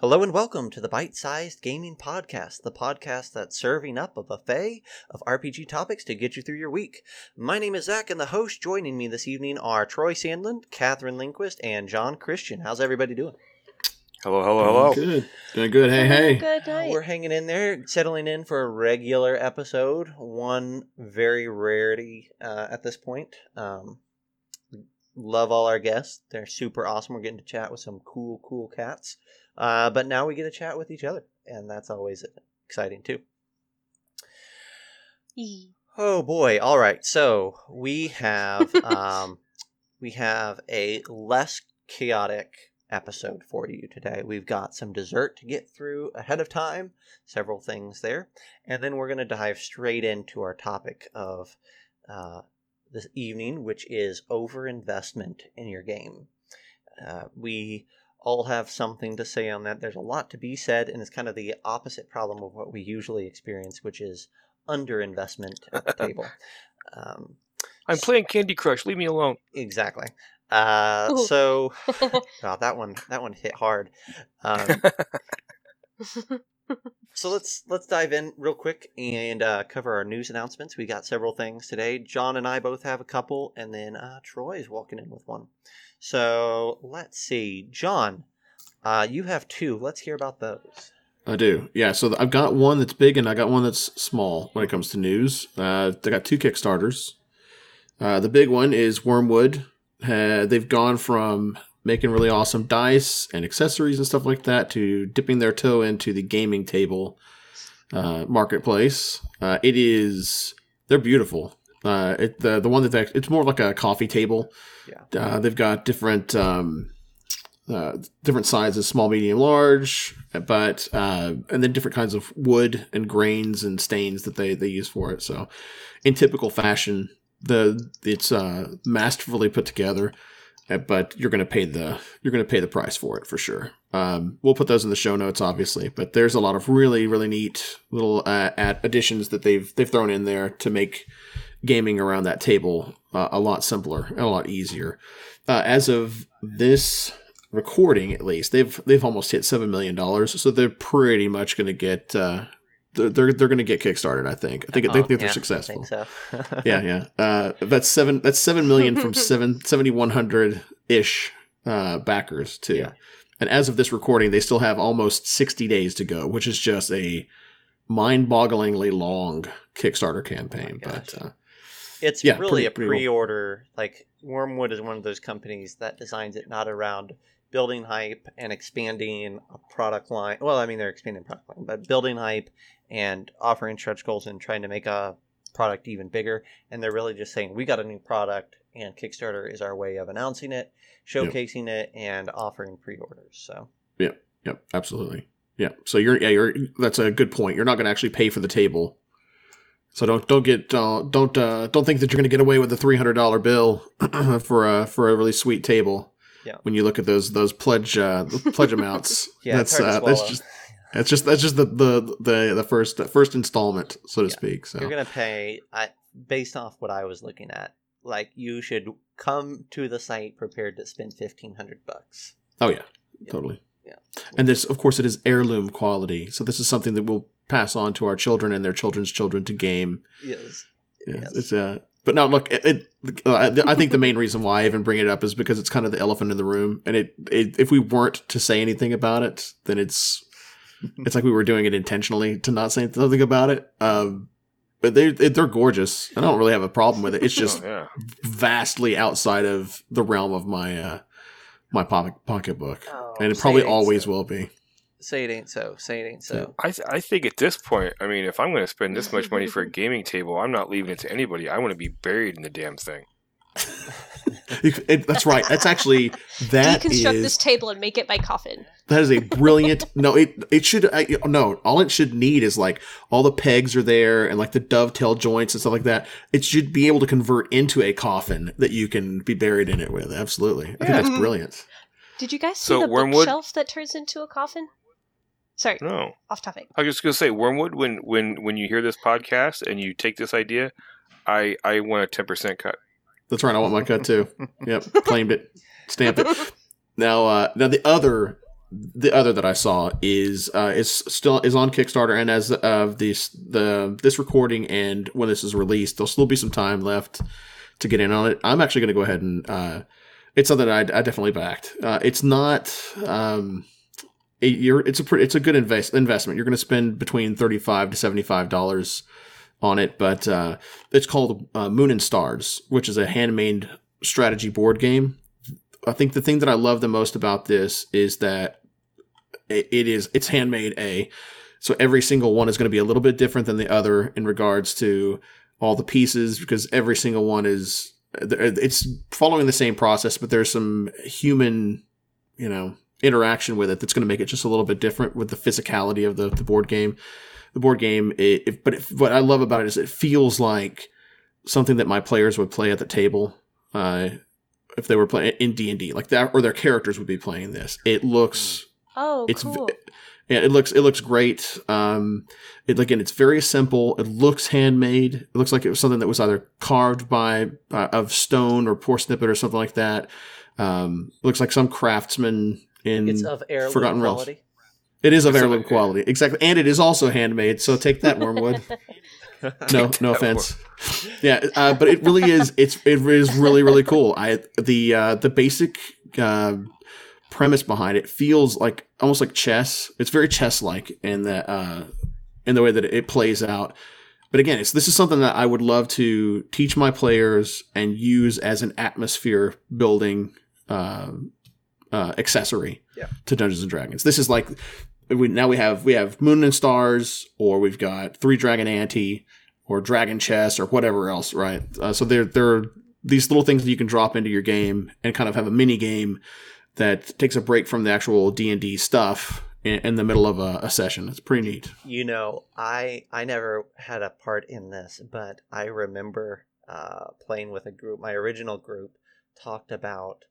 Hello and welcome to the Bite Sized Gaming Podcast, the podcast that's serving up a buffet of RPG topics to get you through your week. My name is Zac, and the host joining me this evening are Troy Sandlin, Katherine Linquist, and Jon Christian. How's everybody doing? Hello, hello, hello. Doing good. Doing good. Hey, hey. Good night. We're hanging in there, settling in for a regular episode. One very rarity uh, at this point. Um, love all our guests; they're super awesome. We're getting to chat with some cool, cool cats. Uh, but now we get to chat with each other, and that's always exciting too. Oh boy! All right, so we have um, we have a less chaotic episode for you today. We've got some dessert to get through ahead of time, several things there, and then we're going to dive straight into our topic of uh, this evening, which is overinvestment in your game. Uh, we all have something to say on that. There's a lot to be said, and it's kind of the opposite problem of what we usually experience, which is underinvestment at the table. Um, I'm playing Candy Crush. Leave me alone. exactly. Uh, so, wow, that one that one hit hard. Um, so let's let's dive in real quick and uh, cover our news announcements. We got several things today. John and I both have a couple, and then uh, Troy is walking in with one. So let's see, John, uh, you have two. Let's hear about those. I do. Yeah. So I've got one that's big and I got one that's small when it comes to news. Uh, I got two Kickstarters. Uh, the big one is Wyrmwood. Uh, they've gone from making really awesome dice and accessories and stuff like that to dipping their toe into the gaming table uh, marketplace. Uh, it is they're beautiful. Uh, it, the the one that they, it's more like a coffee table. Yeah. Uh, they've got different um, uh, different sizes, small, medium, large, but uh, and then different kinds of wood and grains and stains that they they use for it. So, in typical fashion, the it's uh, masterfully put together, uh, but you're gonna pay the you're gonna pay the price for it for sure. Um, we'll put those in the show notes, obviously, but there's a lot of really really neat little uh, additions that they've they've thrown in there to make gaming around that table uh, a lot simpler and a lot easier. Uh, as of this recording, at least they've they've almost hit seven million dollars, so they're pretty much going to get uh, they're they're, going to get kickstarted. I think. I think, I Oh, think they're yeah, I successful. so. yeah, yeah. Uh, that's seven. That's seven million from seven seventy one hundred ish uh, backers too. Yeah. And as of this recording, they still have almost sixty days to go, which is just a mind-bogglingly long Kickstarter campaign. Oh but uh, It's Yeah, really pretty- a pre-order. Like Wyrmwood is one of those companies that designs it not around building hype and expanding a product line. Well, I mean they're expanding product line, but building hype and offering stretch goals and trying to make a product even bigger. And they're really just saying we got a new product, and Kickstarter is our way of announcing it, showcasing it, and offering pre-orders. So Yeah, Yep, absolutely. Yeah. So you're yeah you're that's a good point. You're not going to actually pay for the table. So don't don't get uh, don't uh, don't think that you're going to get away with a three hundred dollar bill for a for a really sweet table. Yeah. When you look at those those pledge uh, pledge amounts, Yeah, that's uh, that's just that's just that's just the the the, the first the first installment, so to Yeah. speak. So you're gonna pay I, based off what I was looking at. Like you should come to the site prepared to spend fifteen hundred bucks. oh yeah, Yeah. totally. Yeah. And this, of course, it is heirloom quality. So this is something that we'll pass on to our children and their children's children to game. Yes. Yeah, Yes. it's uh but now, look, it, it uh, I think the main reason why I even bring it up is because it's kind of the elephant in the room, and it, it if we weren't to say anything about it, then it's it's like we were doing it intentionally to not say something about it. Um, but they they're gorgeous. I don't really have a problem with it. It's just Oh, yeah. vastly outside of the realm of my uh my pocket pocketbook, Oh, and it probably always so. will be. Say it ain't so. Say it ain't so. I, th- I think at this point, I mean, if I'm going to spend this much money for a gaming table, I'm not leaving it to anybody. I want to be buried in the damn thing. It- it- that's right. That's actually that Deconstruct is- this table and make it my coffin. That is a brilliant. no, it it should. I, no, all it should need is like all the pegs are there and like the dovetail joints and stuff like that. It should be able to convert into a coffin that you can be buried in it with. Absolutely, I think that's mm-hmm. brilliant. Did you guys see So the Wyrmwood- bookshelf that turns into a coffin? Sorry, No. off topic. I was just going to say, Wyrmwood, when, when, when you hear this podcast and you take this idea, I, I want a 10% cut. That's right. I want my cut too. Yep, claimed it, stamped it. Now, uh, now the other the other that I saw is uh, is still is on Kickstarter, and as of this the this recording and when this is released, there'll still be some time left to get in on it. I'm actually going to go ahead and uh, it's something I, I definitely backed. Uh, it's not um, you're it's a it's a good invest investment. You're going to spend between thirty five to seventy five dollars on it, but uh, it's called uh, Moon and Stars, which is a handmade strategy board game. I think the thing that I love the most about this is that it, it is it's handmade. A so every single one is going to be a little bit different than the other in regards to all the pieces because every single one is it's following the same process, but there's some human, you know, interaction with it that's going to make it just a little bit different with the physicality of the, the board game. The board game, it, it, but it, what I love about it is it feels like something that my players would play at the table. Uh, if they were playing in D and D, like that, or their characters would be playing this. It looks, Oh, it's cool. yeah, it looks it looks great. Um, it again, it's very simple. It looks handmade. It looks like it was something that was either carved by uh, of stone or poor snippet or something like that. Um, looks like some craftsman in It's of heirloom Forgotten Realms. quality. It is of It's heirloom quality, exactly, and it is also handmade. So take that, Wyrmwood. no, no offense. Yeah, uh, but it really is. It's it is really really cool. I the uh, the basic uh, premise behind it feels like almost like chess. It's very chess like in that uh, in the way that it plays out. But again, it's this is something that I would love to teach my players and use as an atmosphere building uh, uh, accessory Yeah. to Dungeons and Dragons. This is like we now we have we have Moon and Stars, or we've got Three Dragon Ante, or Dragon Chess, or whatever else, right? Uh, so there there are these little things that you can drop into your game and kind of have a mini game that takes a break from the actual D and D stuff in, in the middle of a, a session. It's pretty neat. You know, I I never had a part in this, but I remember uh, playing with a group. My original group talked about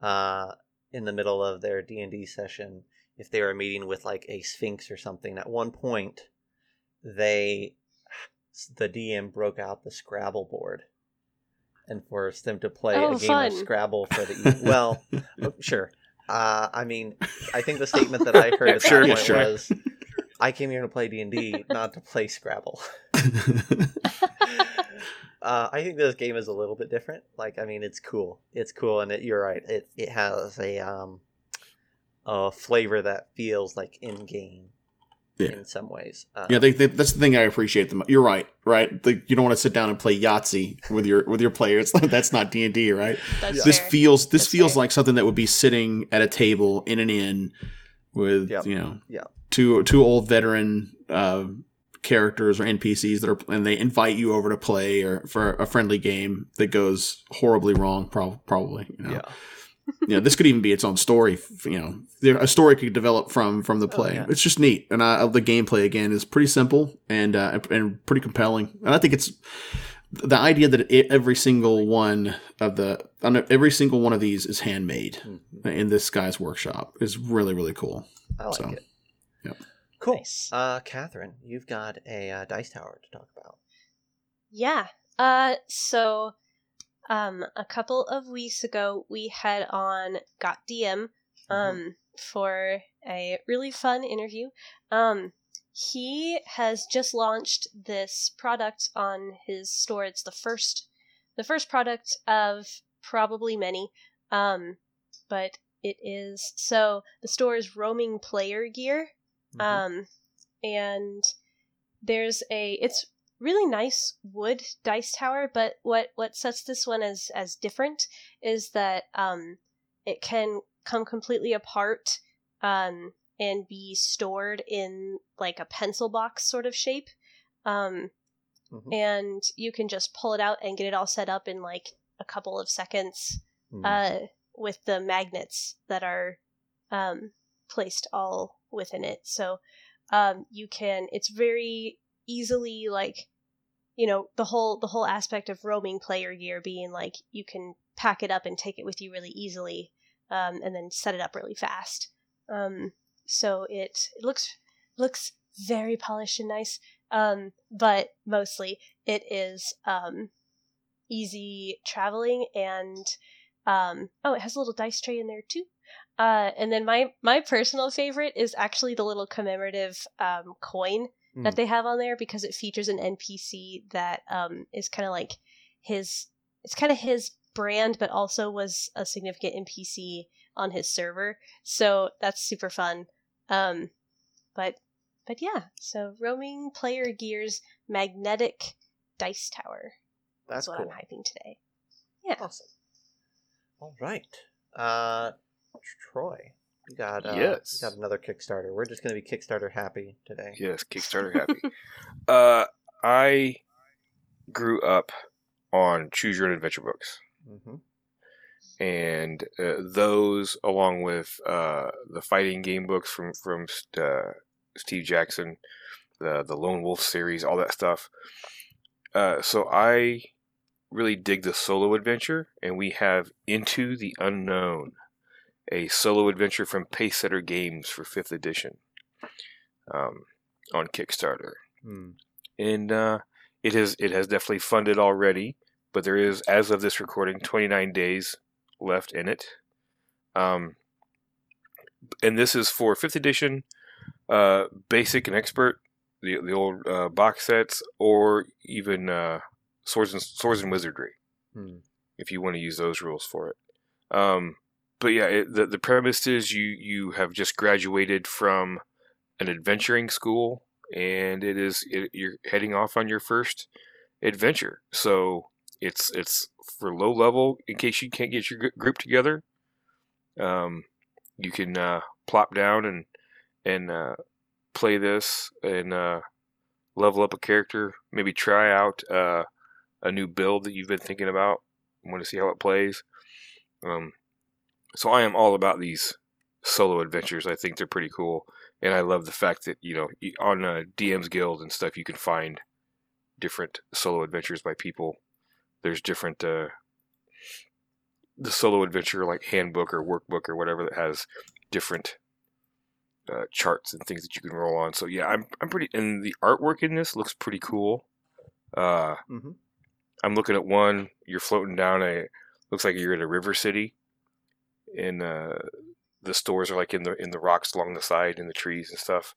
uh, in the middle of their D and D session if they were meeting with like a sphinx or something. At one point, they the DM broke out the Scrabble board and forced them to play Oh, a game fun. of Scrabble for the e- well, oh, sure. Uh, I mean, I think the statement that I heard at Sure, that yeah, point sure. was, "I came here to play D and D, not to play Scrabble." uh, I think this game is a little bit different. Like, I mean, it's cool. It's cool, and it, you're right. It it has a um a flavor that feels like in game Yeah. in some ways. Uh, Yeah, they, they, that's the thing I appreciate the mo- You're right, right? The, you don't want to sit down and play Yahtzee with your with your players. that's not D and D, right? That's This fair. feels this That's feels fair. like something that would be sitting at a table in an inn with Yep. you know Yep. Two two old veteran uh, characters or NPCs that are and they invite you over to play or for a friendly game that goes horribly wrong. Prob- probably, you know. yeah. you know, this could even be its own story. You know, there, a story could develop from from the play. yeah. It's just neat, and I, the gameplay again is pretty simple and uh, and pretty compelling. And I think it's the idea that it, every single one of the on every single one of these is handmade Mhm. in this guy's workshop is really really cool. I like So, it. Yep. Cool. Nice. Uh, Catherine, you've got a uh, dice tower to talk about. Yeah. Uh so um a couple of weeks ago we had on Got DM um for a really fun interview. Um he has just launched this product on his store. It's the first the first product of probably many. Um but it is so the store is roaming player gear. Mhm. Um, and there's a it's really nice wood dice tower, but what what sets this one as as different is that um it can come completely apart um and be stored in like a pencil box sort of shape. Um Mhm. and you can just pull it out and get it all set up in like a couple of seconds Hmm. uh, with the magnets that are um, placed all within it. So um, you can. It's very easily like you know the whole the whole aspect of roaming player gear being like you can pack it up and take it with you really easily, um, and then set it up really fast. Um, so it it looks looks very polished and nice. Um, but mostly it is um, easy traveling and um, oh, it has a little dice tray in there too. Uh, and then my my personal favorite is actually the little commemorative um, coin Hmm. that they have on there because it features an NPC that um, is kind of like his. It's kind of his brand, but also was a significant NPC on his server. So that's super fun. Um, but but yeah, so roaming player gears magnetic dice tower. That's That's what cool. I'm hyping today. Yeah. Awesome. All right. Uh, Troy, you got uh, Yes. you got another Kickstarter. We're just going to be Kickstarter happy today. Yes, Kickstarter happy. uh, I grew up on choose your own adventure books, hmm and uh, those, along with uh, the fighting game books from from uh, Steve Jackson, the the Lone Wolf series, all that stuff. Uh, so I really dig the solo adventure, and we have Into the Unknown, a solo adventure from Pacesetter Games for fifth edition, um, on Kickstarter Hmm. and uh, it has it has definitely funded already. But there is, as of this recording, 29 days left in it. Um, and this is for fifth edition, uh, basic and expert, the the old uh, box sets, or even uh, swords and swords and wizardry, Hmm. if you want to use those rules for it. Um, but yeah, it, the the premise is you you have just graduated from an adventuring school, and it is it, you're heading off on your first adventure. So it's it's for low level in case you can't get your group together. Um, you can uh, plop down and and uh, play this and uh, level up a character. Maybe try out uh, a new build that you've been thinking about. Want to see how it plays. Um, so I am all about these solo adventures. I think they're pretty cool, and I love the fact that you know on uh, DM's Guild and stuff you can find different solo adventures by people. There's different uh, the solo adventure like handbook or workbook or whatever that has different uh, charts and things that you can roll on. So yeah, I'm I'm pretty and the artwork in this looks pretty cool. Uh, Mhm. I'm looking at one. You're floating down a looks like you're in a river city, and uh, the stores are like in the in the rocks along the side and the trees and stuff.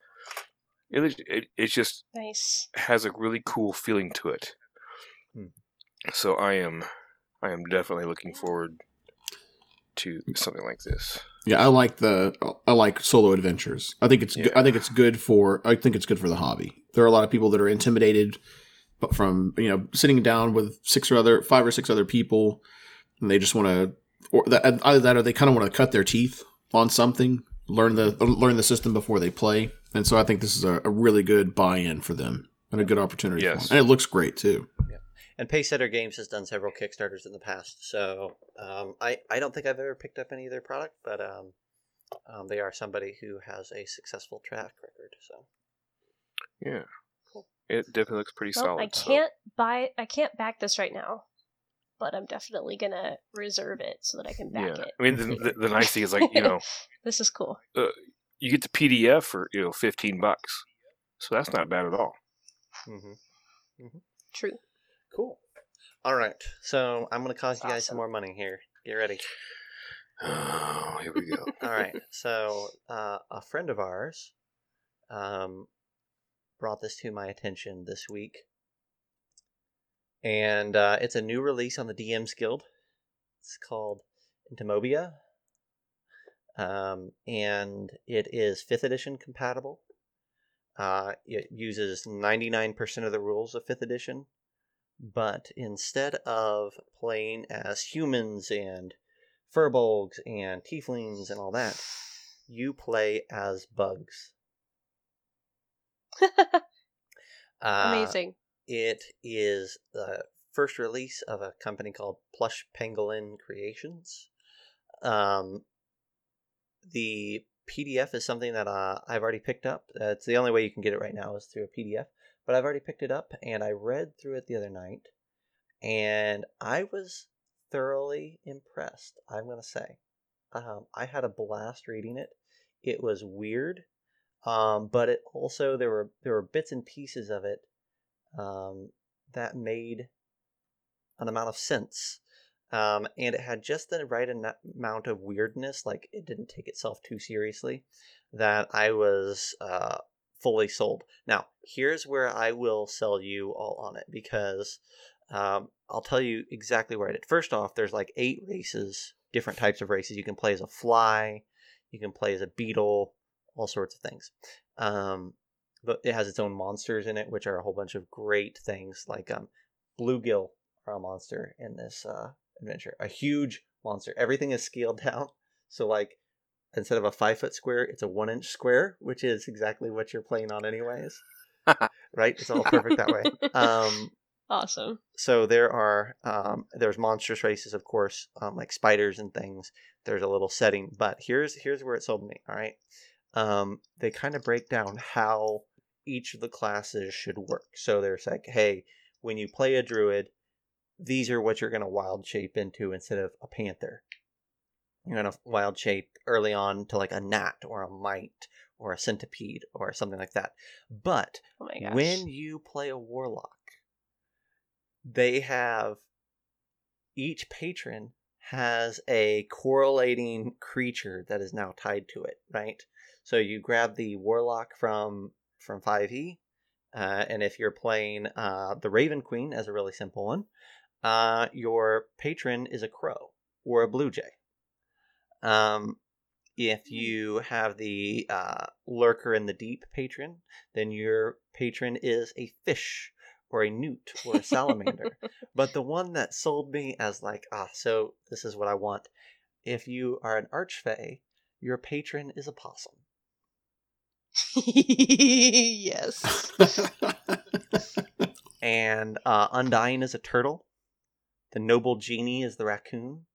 It is- it it just Nice. has a really cool feeling to it. Hmm. So I am I am definitely looking forward to something like this. Yeah, I like the I like solo adventures. I think it's Yeah. I think it's good for I think it's good for the hobby. There are a lot of people that are intimidated, but from you know sitting down with six or other five or six other people, and they just want to or that either that or they kind of want to cut their teeth on something, learn the learn the system before they play, and so I think this is a, a really good buy-in for them and a good opportunity. for Yes. them. and it looks great too. Yeah. And Pacesetter Games has done several Kickstarters in the past, so um, I I don't think I've ever picked up any of their product, but um, um, they are somebody who has a successful track record. So Yeah. It definitely looks pretty Well, solid. I can't buy. I can't back this right now, but I'm definitely gonna reserve it so that I can back yeah. it. I mean, the, the, the nice thing is like you know this is cool. you get the PDF for you know fifteen bucks, so that's not bad at all. Mm-hmm. Mm-hmm. True. cool. All right, so I'm going to cause you guys some more money here. Get ready. Oh, here we go. All right. So, uh, a friend of ours um, brought this to my attention this week. And uh, it's a new release on the DM's Guild. It's called Entomobia. Um, and it is 5th edition compatible. Uh, it uses 99% of the rules of 5th edition. But instead of playing as humans and furbolgs and tieflings and all that, you play as bugs. Uh, Amazing. It is the first release of a company called Plush Pangolin Creations. Um, the PDF is something that uh, I've already picked up. Uh, it's the only way you can get it right now is through a PDF. But I've already picked it up and I read through it the other night, and I was thoroughly impressed. I'm gonna say, um, I had a blast reading it. It was weird, um, but it also there were there were bits and pieces of it um, that made an amount of sense. um, and it had just the right amount of weirdness. Like it didn't take itself too seriously. That I was uh, fully sold. Now, here's where I will sell you all on it because um, I'll tell you exactly where I did. First off, there's like eight races, different types of races. You can play as a fly, you can play as a beetle, all sorts of things. Um, but it has its own monsters in it, which are a whole bunch of great things. Like um, bluegill are a monster in this uh, adventure, a huge monster. Everything is scaled down, so like instead of a five foot square, it's a one inch square, which is exactly what you're playing on, anyways. right? It's all perfect that way. Um, awesome. so there are um, there's monstrous races, of course, um, like spiders and things. There's a little setting, but here's here's where it sold me. All right, um, they kind of break down how each of the classes should work. So there's like, hey, when you play a druid, these are what you're going to wild shape into instead of a panther. You're going to wild shape early on to like a gnat or a mite or a centipede or something like that. But Oh when you play a warlock, they have each patron has a correlating creature that is now tied to it, right? So you grab the warlock from from 5e, uh, and if you're playing uh, the Raven Queen as a really simple one, uh, your patron is a crow or a blue jay. Um, if you have the uh, lurker in the deep patron, then your patron is a fish or a newt or a salamander. but the one that sold me as like, ah, so this is what I want. If you are an archfey, your patron is a possum. yes. and uh, Undying is a turtle. The noble genie is the raccoon.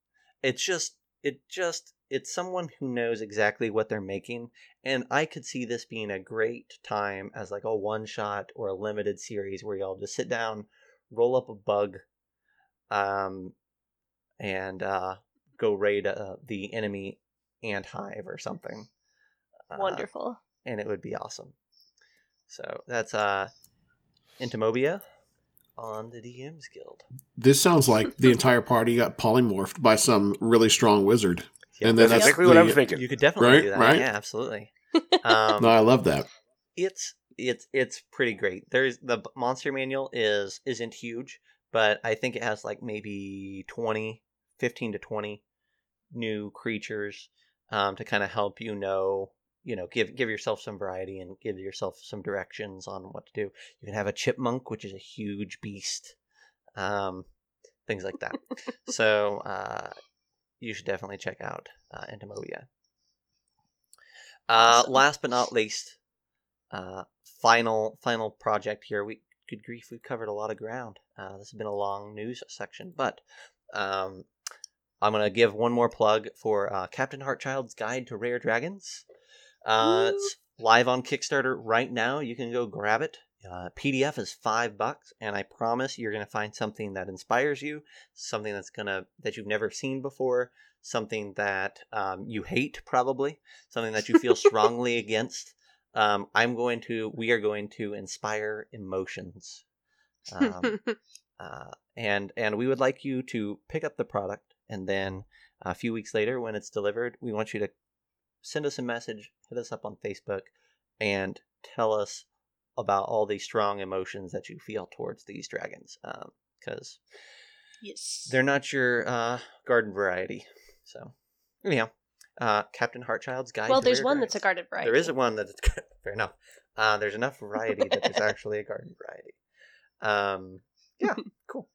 It's just, it just, it's someone who knows exactly what they're making, and I could see this being a great time as like a one shot or a limited series where y'all just sit down, roll up a bug, um, and uh, go raid uh, the enemy ant hive or something. Uh, Wonderful. And it would be awesome. So that's uh Entomobia on the DM's Guild. this sounds like the entire party got polymorphed by some really strong wizard. Yeah, and then That's that's exactly what I'm the- thinking. You could definitely Right, do that. right? Yeah, absolutely. Um, No, I love that. it's it's it's pretty great. There's the monster manual is isn't huge, but I think it has like maybe 20, 15 to 20 new creatures um, to kind of help you know, you know, give give yourself some variety and give yourself some directions on what to do. You can have a chipmunk, which is a huge beast. Um, things like that. so uh, you should definitely check out uh, Entomobia. Uh, Awesome. Last but not least, uh, final final project here. We good grief, we've covered a lot of ground. Uh, this has been a long news section, but um, I'm gonna give one more plug for uh, Captain Hartchild's Guide to Rare Dragons. Uh, it's live on Kickstarter right now. You can go grab it. Uh, PDF is five bucks, and I promise you're gonna find something that inspires you, something that's gonna that you've never seen before, something that um, you hate probably, something that you feel strongly against. Um, I'm going to, we are going to inspire emotions. Um, uh, and and we would like you to pick up the product and then a few weeks later when it's delivered we want you to send us a message hit us up on facebook and tell us about all the strong emotions that you feel towards these dragons because yes. they're not your uh, garden variety so anyhow uh, captain hartchild's guide well, there's one that's a garden variety. there is one that's fair enough uh, there's enough variety that there's actually a garden variety um, yeah, cool.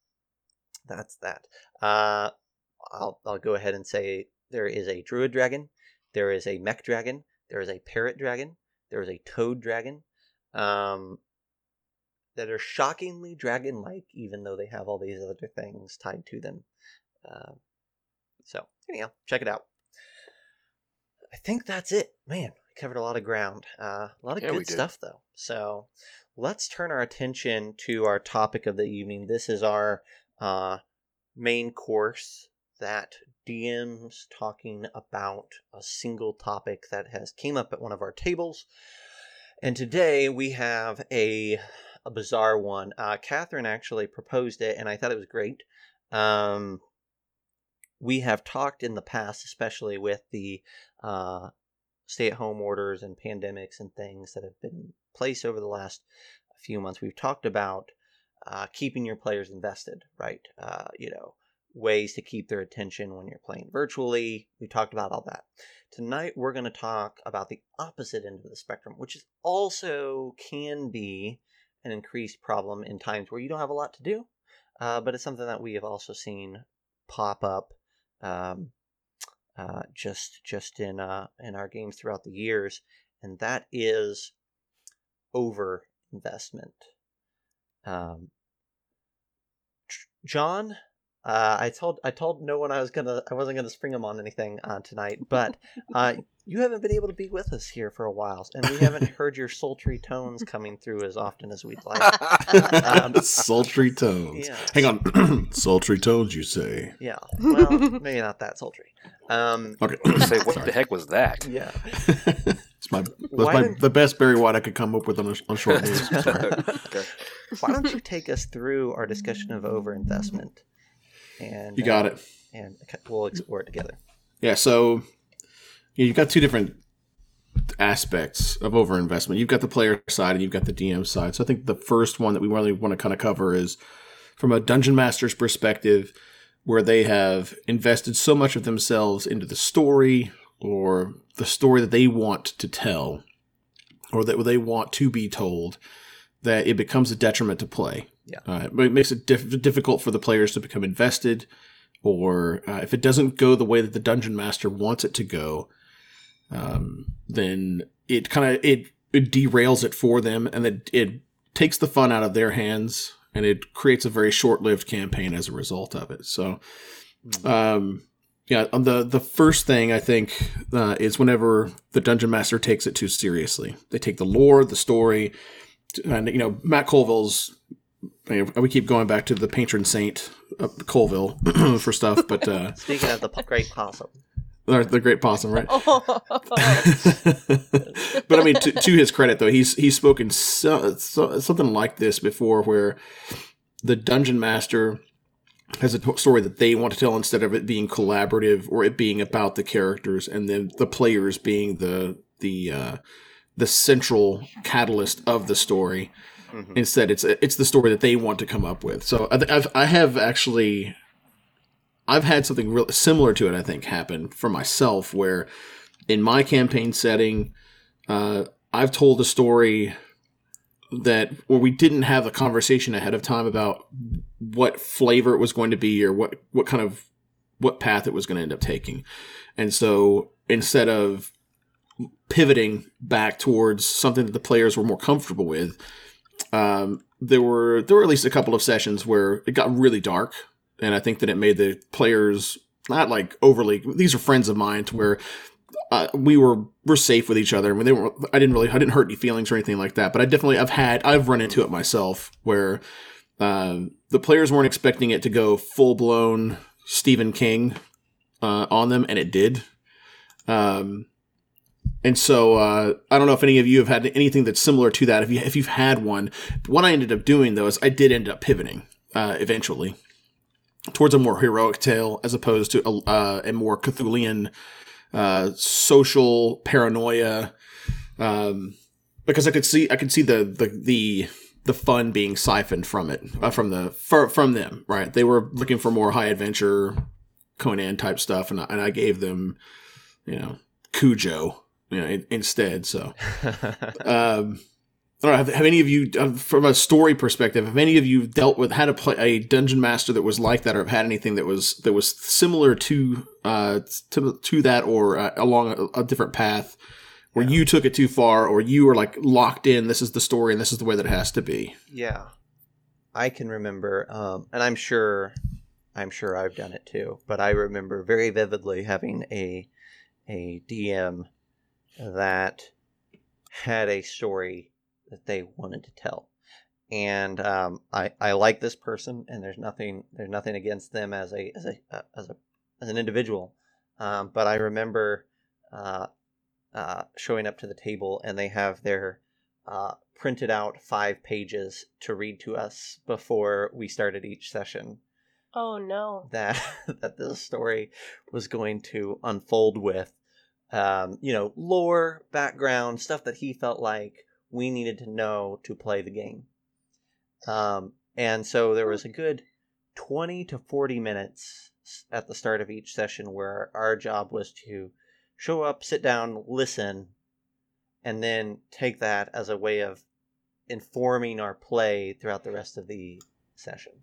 That's that. Uh, I'll I'll go ahead and say there is a druid dragon, there is a mech dragon, there is a parrot dragon, there is a toad dragon, um, that are shockingly dragon-like, even though they have all these other things tied to them. Uh, so anyhow, check it out. I think that's it, man. We covered a lot of ground. Uh, a lot of Yeah, good stuff, though. So let's turn our attention to our topic of the evening. This is our uh, main course that DMs talking about a single topic that has came up at one of our tables. And today we have a a bizarre one. Uh, Catherine actually proposed it, and I thought it was great. Um, we have talked in the past, especially with the uh, stay-at-home orders and pandemics and things that have been in place over the last few months. We've talked about uh, keeping your players invested, right? Uh, you know, ways to keep their attention when you're playing virtually. We talked about all that. Tonight, we're going to talk about the opposite end of the spectrum, which is also can be an increased problem in times where you don't have a lot to do, uh, but it's something that we have also seen pop up um, uh, just just in uh, in our games throughout the years, and that is over investment. Um, John, uh, I told I told no one I was gonna I wasn't gonna spring him on anything uh, tonight, but uh, you haven't been able to be with us here for a while, and we haven't heard your sultry tones coming through as often as we'd like. Um, sultry tones. Yeah. Hang on. sultry tones, you say? Yeah, well, maybe not that sultry. Um, Okay. Say, what Sorry. the heck was that? yeah. it's my, that's my didn't- the best Barry White I could come up with on, a, on short news. Sorry. okay. Why don't you take us through our discussion of overinvestment? And You got uh, it. And we'll explore it together. Yeah, so you've got two different aspects of overinvestment. You've got the player side and you've got the DM side. So I think the first one that we really want to kind of cover is from a dungeon master's perspective, where they have invested so much of themselves into the story or the story that they want to tell or that they want to be told that it becomes a detriment to play. Yeah. Uh, it makes it diff- difficult for the players to become invested or uh, if it doesn't go the way that the dungeon master wants it to go, um, then it kind of it, it derails it for them, and it it takes the fun out of their hands, and it creates a very short lived campaign as a result of it. So, um, yeah, on the the first thing I think uh, is whenever the dungeon master takes it too seriously, they take the lore, the story, and you know Matt Colville's. you know, We keep going back to the patron saint of Colville for stuff, but uh, Speaking of the p- great possum, the the great possum, right? Oh. but I mean, to, to his credit, though, he's he's spoken so, so, something like this before, where the dungeon master has a t- story that they want to tell instead of it being collaborative or it being about the characters, and then the players being the the uh, the central catalyst of the story. Mhm. Instead, it's it's the story that they want to come up with. So I've, I have actually. I've had something real similar to it, I think, happen for myself, where in my campaign setting, uh, I've told a story that where we didn't have a conversation ahead of time about what flavor it was going to be or what what kind of what path it was going to end up taking, and so instead of pivoting back towards something that the players were more comfortable with, um, there were there were at least a couple of sessions where it got really dark, and I think that it made the players not like overly. These are friends of mine to where uh, we were we're safe with each other. I mean, they were. I didn't really. I didn't hurt any feelings or anything like that. But I definitely. I've had. I've run into it myself where um, the players weren't expecting it to go full blown Stephen King uh, on them, and it did. Um, and so uh, I don't know if any of you have had anything that's similar to that. If you if you've had one, what I ended up doing though is I did end up pivoting uh, eventually towards a more heroic tale as opposed to a, uh, a more Cthulian uh, social paranoia. Um, because I could see I could see the the the the fun being siphoned from it uh, from the for, from them right they were looking for more high adventure conan type stuff and I, and I gave them you know cujo you know in, instead so um I don't know, have, have any of you, uh, from a story perspective, have any of you dealt with had a play a dungeon master that was like that, or have had anything that was that was similar to uh to to that, or uh, along a, a different path, where you took it too far, or you were like locked in? This is the story, and this is the way that it has to be. Yeah, I can remember, um, and I'm sure, I'm sure I've done it too. But I remember very vividly having a a DM that had a story that they wanted to tell, and um, I I like this person, and there's nothing there's nothing against them as a as a uh, as a as an individual, um, but I remember. Uh, uh, showing up to the table and they have their uh, printed out five pages to read to us before we started each session. Oh no. that that this story was going to unfold with um, you know lore background stuff that he felt like we needed to know to play the game um, and so there was a good 20 to 40 minutes at the start of each session where our job was to show up sit down listen and then take that as a way of informing our play throughout the rest of the session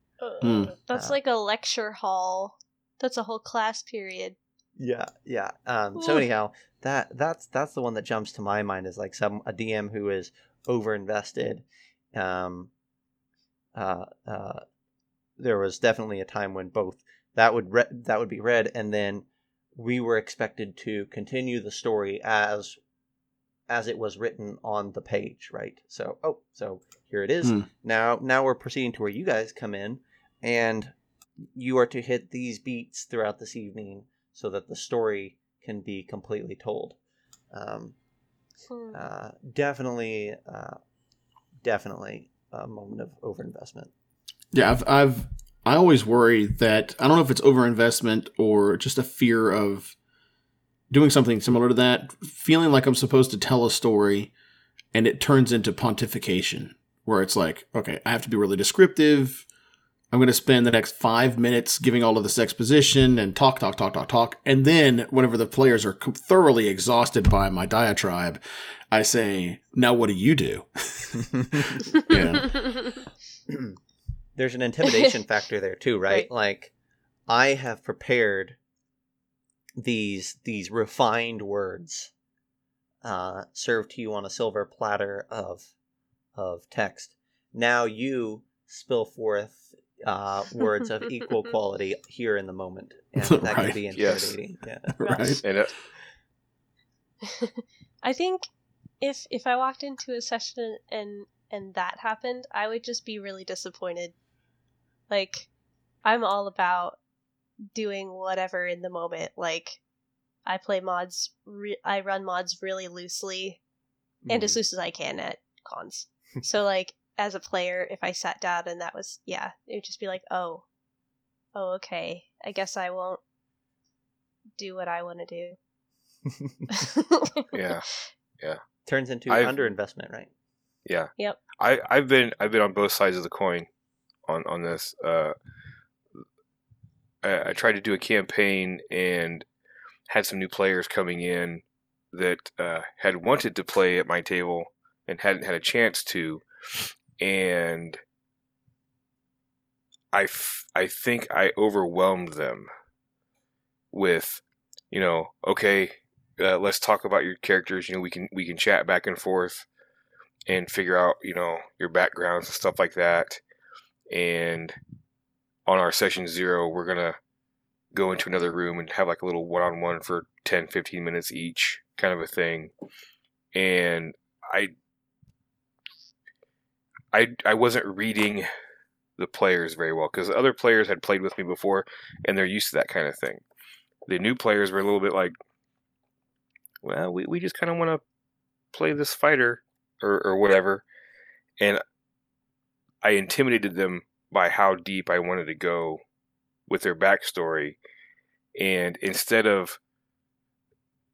Hmm. That's Uh, like a lecture hall. That's a whole class period. Yeah, yeah. Um, so anyhow, that that's that's the one that jumps to my mind is like some a DM who is over invested. Um, uh, uh, there was definitely a time when both that would re- that would be read, and then we were expected to continue the story as as it was written on the page, right? So, oh, so here it is. Hmm. Now, now we're proceeding to where you guys come in, and you are to hit these beats throughout this evening so that the story can be completely told. Um, Hmm. uh, definitely, uh, definitely a moment of overinvestment. Yeah, I've, I've I always worry that I don't know if it's overinvestment or just a fear of doing something similar to that, feeling like I'm supposed to tell a story and it turns into pontification where it's like, okay, I have to be really descriptive. I'm going to spend the next five minutes giving all of this exposition and talk, talk, talk, talk, talk. And then, whenever the players are thoroughly exhausted by my diatribe, I say, now what do you do? There's an intimidation factor there too, right? Right. Like I have prepared these these refined words uh, served to you on a silver platter of of text. Now you spill forth uh, words of equal quality here in the moment, and that Right. can be Yes. intimidating. Yeah. right? And I think if if I walked into a session and and that happened, I would just be really disappointed. Like I'm all about doing whatever in the moment. Like I play mods re- I run mods really loosely and as Mhm. loose as I can at cons. so like as a player, if I sat down and that was yeah, it would just be like, "Oh. Oh, okay. I guess I won't do what I want to do." yeah, Yeah. turns into I've- underinvestment, right? yeah. Yep. I I've been I've been on both sides of the coin on on this. Uh, I, I tried to do a campaign and had some new players coming in that uh, had wanted to play at my table and hadn't had a chance to, and I f- I think I overwhelmed them with, you know, okay, uh, let's talk about your characters. You know, we can we can chat back and forth and figure out you know your backgrounds and stuff like that. And on our session zero, we're gonna go into another room and have like a little one-on-one for 10 15 minutes each kind of a thing and i i i wasn't reading the players very well because other players had played with me before and they're used to that kind of thing. The new players were a little bit like well we, we just kind of want to play this fighter or, or whatever. And i intimidated them by how deep i wanted to go with their backstory. And instead of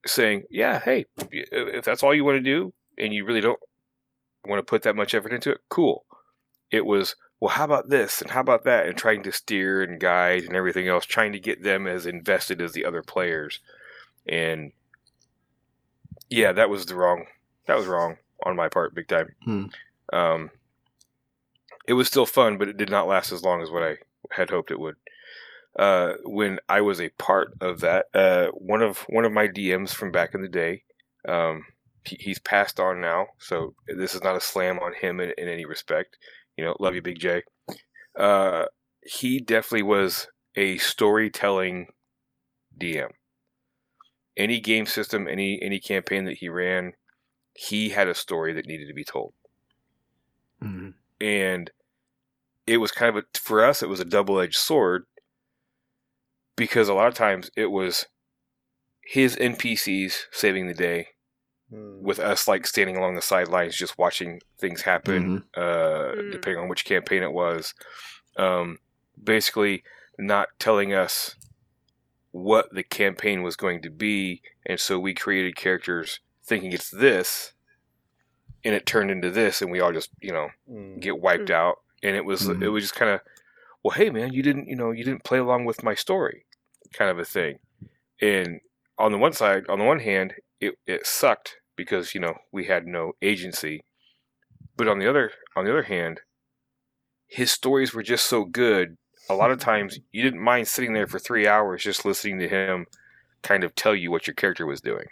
saying yeah hey if that's all you want to do and you really don't want to put that much effort into it cool. It was well how about this and how about that? and trying to steer and guide and everything else trying to get them as invested as the other players. And yeah that was the wrong that was wrong on my part big time. Hmm. um it was still fun but it did not last as long as what i had hoped it would. Uh, when I was a part of that, uh, one of one of my DMs from back in the day, um, he's passed on now, so this is not a slam on him in, in any respect. You know, love you, Big J. Uh, he definitely was a storytelling DM. Any game system, any any campaign that he ran, he had a story that needed to be told Mhm. and it was kind of a, for us it was a double-edged sword because a lot of times it was his npcs saving the day Hmm. with us like standing along the sidelines just watching things happen uh, Mm. depending on which campaign it was um, basically not telling us what the campaign was going to be, and so we created characters thinking it's this, and it turned into this, and we all just you know Mm. get wiped out, and it was Mhm. it was just kind of, well, hey man, you didn't you know you didn't play along with my story, kind of a thing, and on the one side, on the one hand, it it sucked because you know we had no agency, but on the other on the other hand, his stories were just so good. A lot of times, you didn't mind sitting there for three hours just listening to him kind of tell you what your character was doing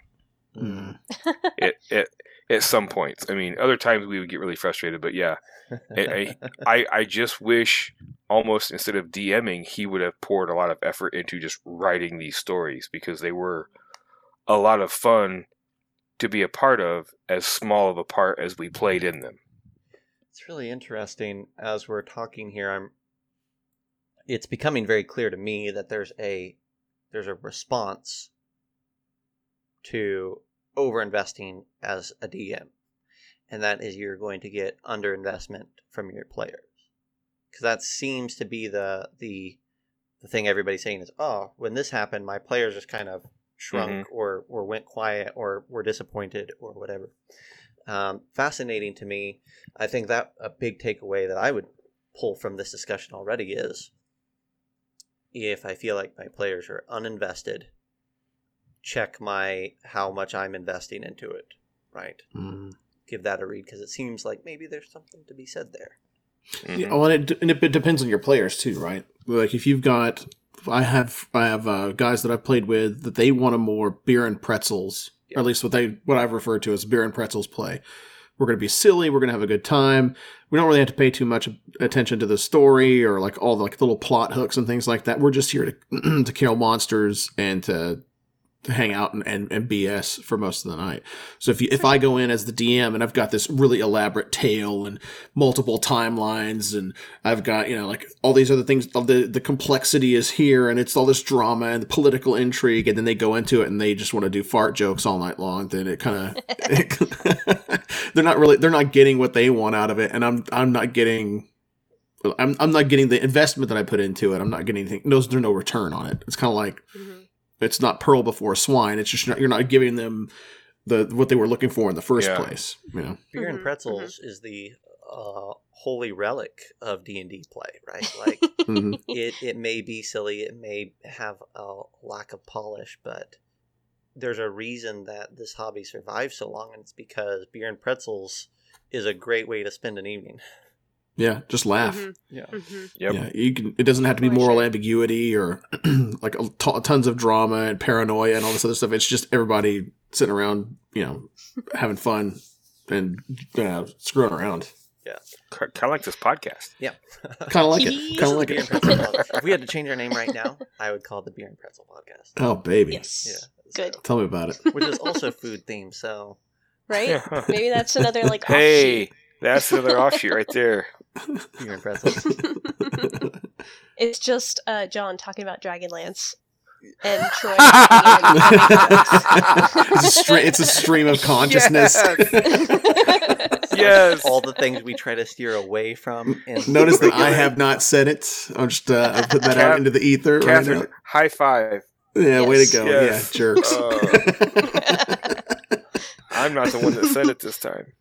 Mm. at, at, at some points. I mean, other times we would get really frustrated, but yeah, I, I, I just wish almost instead of DMing, he would have poured a lot of effort into just writing these stories because they were a lot of fun to be a part of, as small of a part as we played in them. It's really interesting as we're talking here. I'm. It's becoming very clear to me that there's a there's a response to overinvesting as a DM, and that is you're going to get underinvestment from your players because that seems to be the the the thing everybody's saying is oh when this happened my players just kind of shrunk or or went quiet or were disappointed or whatever um, fascinating to me I think that a big takeaway that I would pull from this discussion already is if I feel like my players are uninvested, check my how much I'm investing into it, right? Mm. Give that a read because it seems like maybe there's something to be said there. Yeah, Mhm. well, and it, and it depends on your players too, right? Like if you've got, I have, I have uh, guys that I've played with that they want a more beer and pretzels, or at least what they what I've referred to as beer and pretzels play. We're going to be silly. We're going to have a good time. We don't really have to pay too much attention to the story or like all the like little plot hooks and things like that. We're just here to to kill monsters and to hang out and, and, and BS for most of the night. So if you, if I go in as the DM and I've got this really elaborate tale and multiple timelines and I've got, you know, like all these other things, the, the complexity is here and it's all this drama and the political intrigue. And then they go into it and they just want to do fart jokes all night long. Then it kind of, they're not really, they're not getting what they want out of it. And I'm, I'm not getting, I'm, I'm not getting the investment that I put into it. I'm not getting anything. No, there's no return on it. It's kind of like, Mhm. It's not pearl before swine. It's just not, you're not giving them the what they were looking for in the first Yeah. place. You know, Beer and pretzels is the uh, holy relic of D and D play, right? Like Mhm. it, it may be silly, it may have a lack of polish, but there's a reason that this hobby survives so long, and it's because beer and pretzels is a great way to spend an evening. yeah, just laugh. Mhm, Yeah. mhm. Yep. Yeah, you can. It doesn't have to be moral ambiguity or like a t- tons of drama and paranoia and all this other stuff. It's just everybody sitting around, you know, having fun and you know, screwing around. Yeah. Kind of like this podcast. Yeah. Kind of like it. Kind of like it. if we had to change our name right now, I would call it the Beer and Pretzel Podcast. Oh baby, Yes. Yeah. Good. tell me about it. Which is also food themed, so Right? Maybe that's another like hey, that's another offshoot right there. beer and pretzels. offshoot. it's just uh, Jon talking about Dragonlance and Troy. it's, a stre- it's a stream of consciousness. Yes. all the things we try to steer away from. Notice that I have not said it. I'm just uh, I put that out into the ether. right Katherine, now. high five. yeah, way to go. Yes. Yeah, jerks. I'm not the one that said it this time.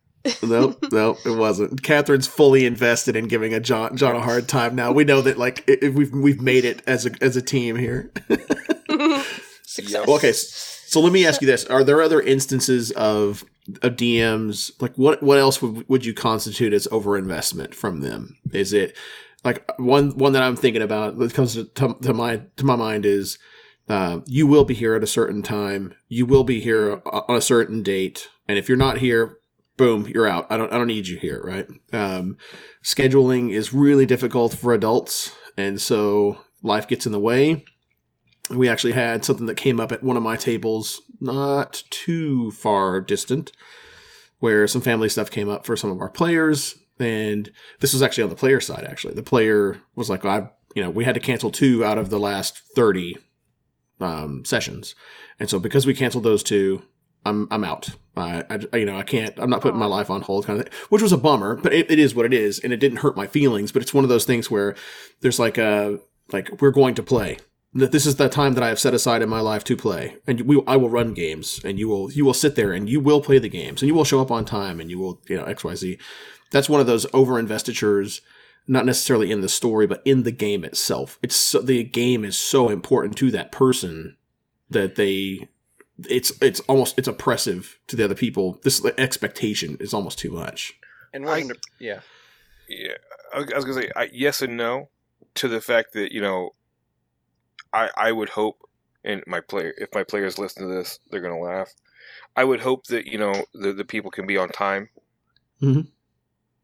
Nope, nope, it wasn't. Katherine's fully invested in giving a Jon Jon a hard time. Now we know that like i- if we've we've made it as a as a team here. Success. Well, okay, so let me ask you this: Are there other instances of of DMs like what what else would would you constitute as overinvestment from them? Is it like one one that I'm thinking about that comes to, to my to my mind is uh, you will be here at a certain time, you will be here on a certain date, and if you're not here, boom, you're out. I don't I don't need you here, right? Um, scheduling is really difficult for adults, and so life gets in the way we actually had something that came up at one of my tables not too far distant where some family stuff came up for some of our players and this was actually on the player side actually the player was like i you know we had to cancel two out of the last 30 um, sessions and so because we canceled those two i'm i'm out I, I you know i can't i'm not putting my life on hold kind of thing which was a bummer but it, it is what it is and it didn't hurt my feelings but it's one of those things where there's like a like we're going to play. That this is the time that I have set aside in my life to play, and we I will run games, and you will you will sit there and you will play the games, and you will show up on time, and you will you know X Y Z. That's one of those over investitures, not necessarily in the story, but in the game itself. It's so, the game is so important to that person that they it's it's almost it's oppressive to the other people. This expectation is almost too much. And we're gonna, yeah, Yeah, I was gonna say I, yes and no to the fact that you know, I I would hope, and my player if my players listen to this, they're gonna laugh. I would hope that you know the the people can be on time. Mhm.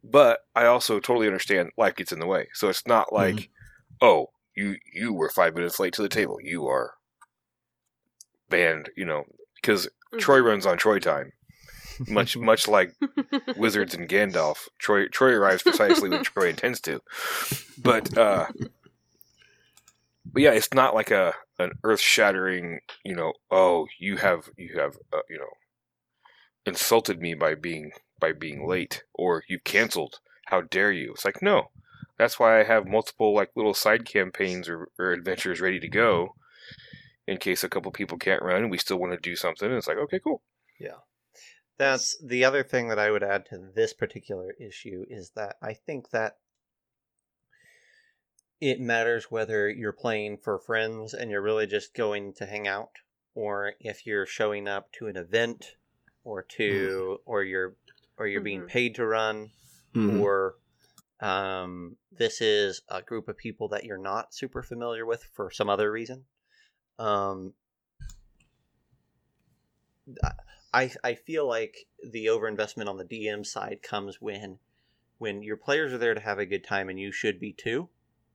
But I also totally understand life gets in the way, so it's not like, oh, you you were five minutes late to the table, you are banned, you know, because Troy runs on Troy time, much much like wizards and Gandalf. Troy Troy arrives precisely when Troy intends to. But uh but yeah, it's not like a an earth shattering, you know, oh, you have you have uh, you know insulted me by being by being late or you canceled. How dare you? It's like, no. That's why I have multiple like little side campaigns or, or adventures ready to go in case a couple people can't run and we still want to do something. And it's like, okay, cool. Yeah. That's the other thing that I would add to this particular issue is that I think that it matters whether you're playing for friends and you're really just going to hang out or if you're showing up to an event or to or you're or you're being Mhm. paid to run Mhm. or um, this is a group of people that you're not super familiar with for some other reason. Um, I I feel like the overinvestment on the DM side comes when when your players are there to have a good time and you should be too,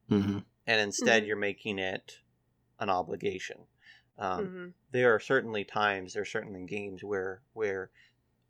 Mhm. and instead Mhm. you're making it an obligation. Um, Mhm. there are certainly times there are certainly games where where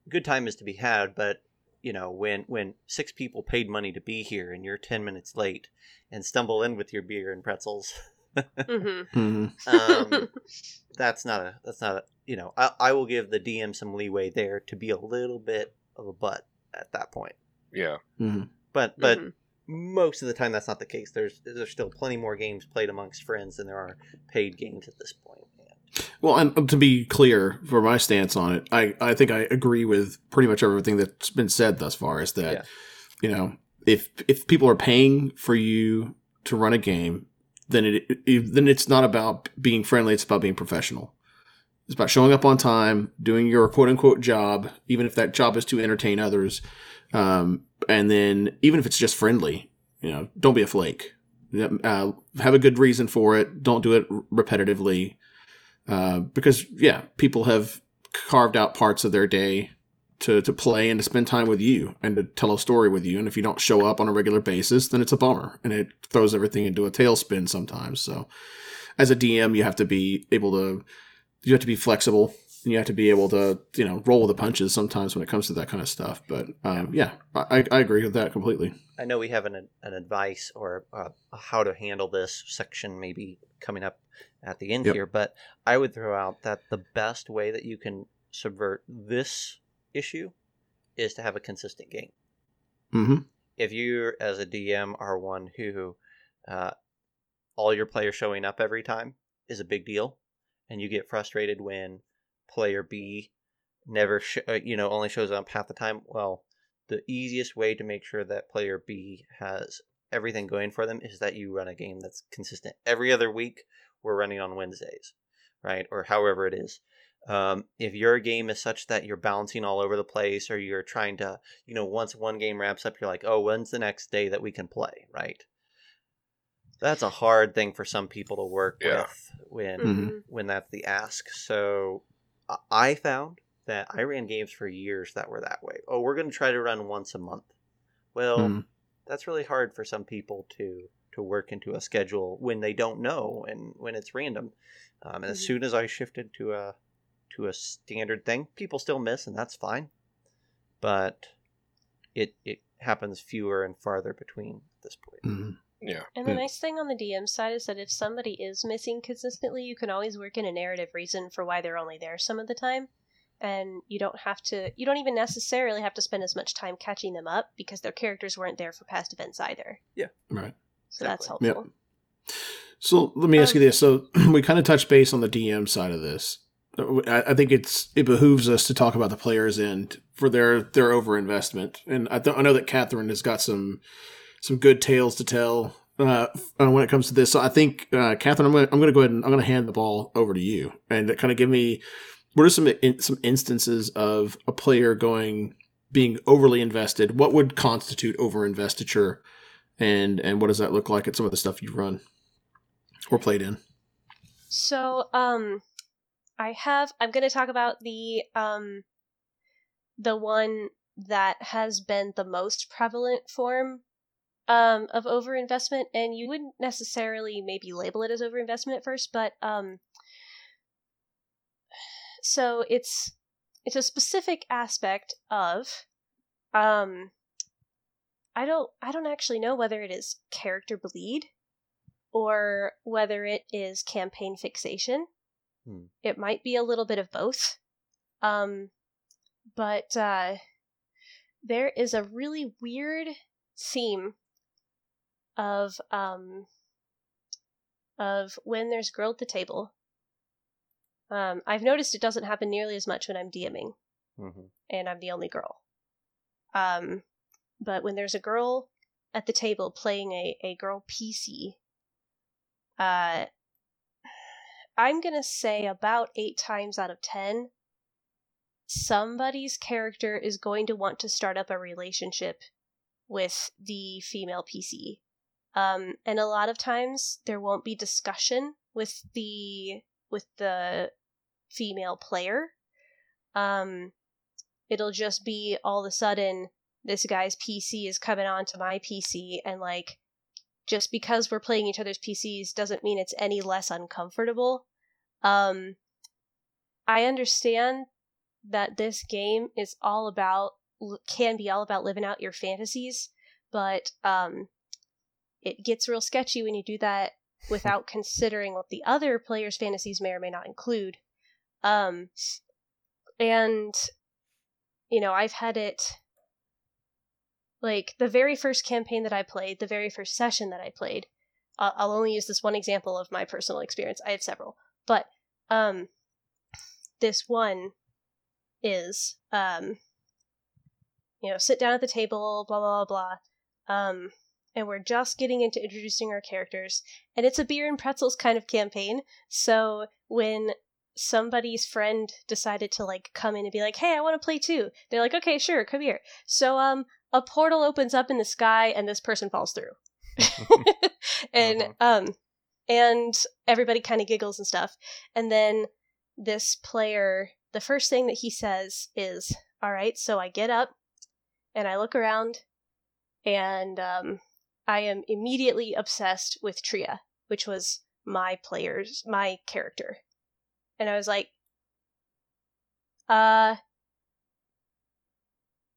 good time is to be had but you know when when six people paid money to be here and you're 10 minutes late and stumble in with your beer and pretzels Mhm. Mhm. um, that's not a that's not a you know I, I will give the dm some leeway there to be a little bit of a butt at that point Yeah. Mhm. but but Mhm. most of the time that's not the case there's there's still plenty more games played amongst friends than there are paid games at this point point. Well, and to be clear for my stance on it, I, I think I agree with pretty much everything that's been said thus far. Is that Yeah. you know if if people are paying for you to run a game, then it, it then it's not about being friendly. It's about being professional. It's about showing up on time, doing your quote unquote job, even if that job is to entertain others. Um, and then even if it's just friendly, you know, don't be a flake. Uh, have a good reason for it. Don't do it repetitively. Uh, because yeah, people have carved out parts of their day to, to play and to spend time with you and to tell a story with you. And if you don't show up on a regular basis, then it's a bummer and it throws everything into a tailspin sometimes. So as a DM, you have to be able to, you have to be flexible and you have to be able to, you know, roll with the punches sometimes when it comes to that kind of stuff. But um, yeah, I, I agree with that completely. I know we have an, an advice or uh, how to handle this section maybe coming up at the end Yep. here, but I would throw out that the best way that you can subvert this issue is to have a consistent game. hmm If you, as a DM, are one who uh, all your players showing up every time is a big deal, and you get frustrated when player B never, sh- uh, you know, only shows up half the time, well, the easiest way to make sure that player B has everything going for them is that you run a game that's consistent. Every other week, we're running on Wednesdays, right? Or however it is. Um, if your game is such that you're bouncing all over the place or you're trying to, you know, once one game wraps up, you're like, oh, when's the next day that we can play, right? That's a hard thing for some people to work Yeah. with when Mhm. when that's the ask. So I- I found that I ran games for years that were that way. Oh, we're going to try to run once a month. Well, Mhm. that's really hard for some people to to work into a schedule when they don't know and when it's random. Um, and as Mhm. soon as I shifted to a to a standard thing, people still miss, and that's fine. But it it happens fewer and farther between at this point. Mhm. Yeah. And the Yeah. nice thing on the DM side is that if somebody is missing consistently, you can always work in a narrative reason for why they're only there some of the time. And you don't have to, you don't even necessarily have to spend as much time catching them up because their characters weren't there for past events either. Yeah. Right. So that's Exactly. helpful. So let me ask you Um, this: so we kind of touched base on the DM side of this. I, think it's it behooves us to talk about the players' and for their their overinvestment, and I, th- I know that Katherine has got some some good tales to tell uh, uh, when it comes to this. So I think uh, Katherine, I'm going I'm going to go ahead and I'm going to hand the ball over to you and kind of give me what are some in, some instances of a player going being overly invested? What would constitute overinvestiture, and and what does that look like at some of the stuff you've run or played in? So, um, I have. I'm going to talk about the um, the one that has been the most prevalent form um of overinvestment, and you wouldn't necessarily maybe label it as overinvestment at first, but um, so it's it's a specific aspect of um I don't I don't actually know whether it is character bleed or whether it is campaign fixation. Hmm. It might be a little bit of both. Um but uh there is a really weird theme of um of when there's girl at the table. Um I've noticed it doesn't happen nearly as much when I'm DMing Mhm. and I'm the only girl. Um, but when there's a girl at the table playing a, a girl PC, uh, I'm gonna say about eight times out of ten, somebody's character is going to want to start up a relationship with the female PC. Um, and a lot of times there won't be discussion with the with the female player. Um, it'll just be all of a sudden this guy's PC is coming onto my PC and like just because we're playing each other's PCs doesn't mean it's any less uncomfortable. Um I understand that this game is all about can be all about living out your fantasies, but um it gets real sketchy when you do that without considering what the other player's fantasies may or may not include. Um and you know, I've had it like the very first campaign that I played, the very first session that I played. Uh, I'll only use this one example of my personal experience. I have several, but um, this one is um, you know, sit down at the table, blah blah blah blah, um, and we're just getting into introducing our characters, and it's a beer and pretzels kind of campaign. So when somebody's friend decided to like come in and be like, "Hey, I want to play too." They're like, "Okay, sure, come here." So um a portal opens up in the sky and this person falls through. and Uh-huh. um and everybody kind of giggles and stuff. And then this player, the first thing that he says is, "All right, so I get up and I look around and um I am immediately obsessed with Tria, which was my player's my character and I was like, uh,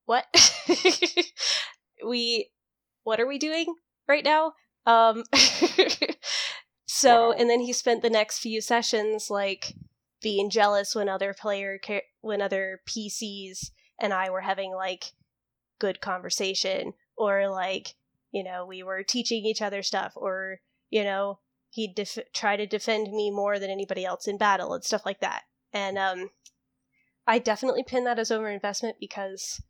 what? we, what are we doing right now? Um, so, Wow. and then he spent the next few sessions like being jealous when other player, when other PCs and I were having like good conversation or like, you know, we were teaching each other stuff or, you know, he'd def- try to defend me more than anybody else in battle and stuff like that. And um, I definitely pin that as overinvestment because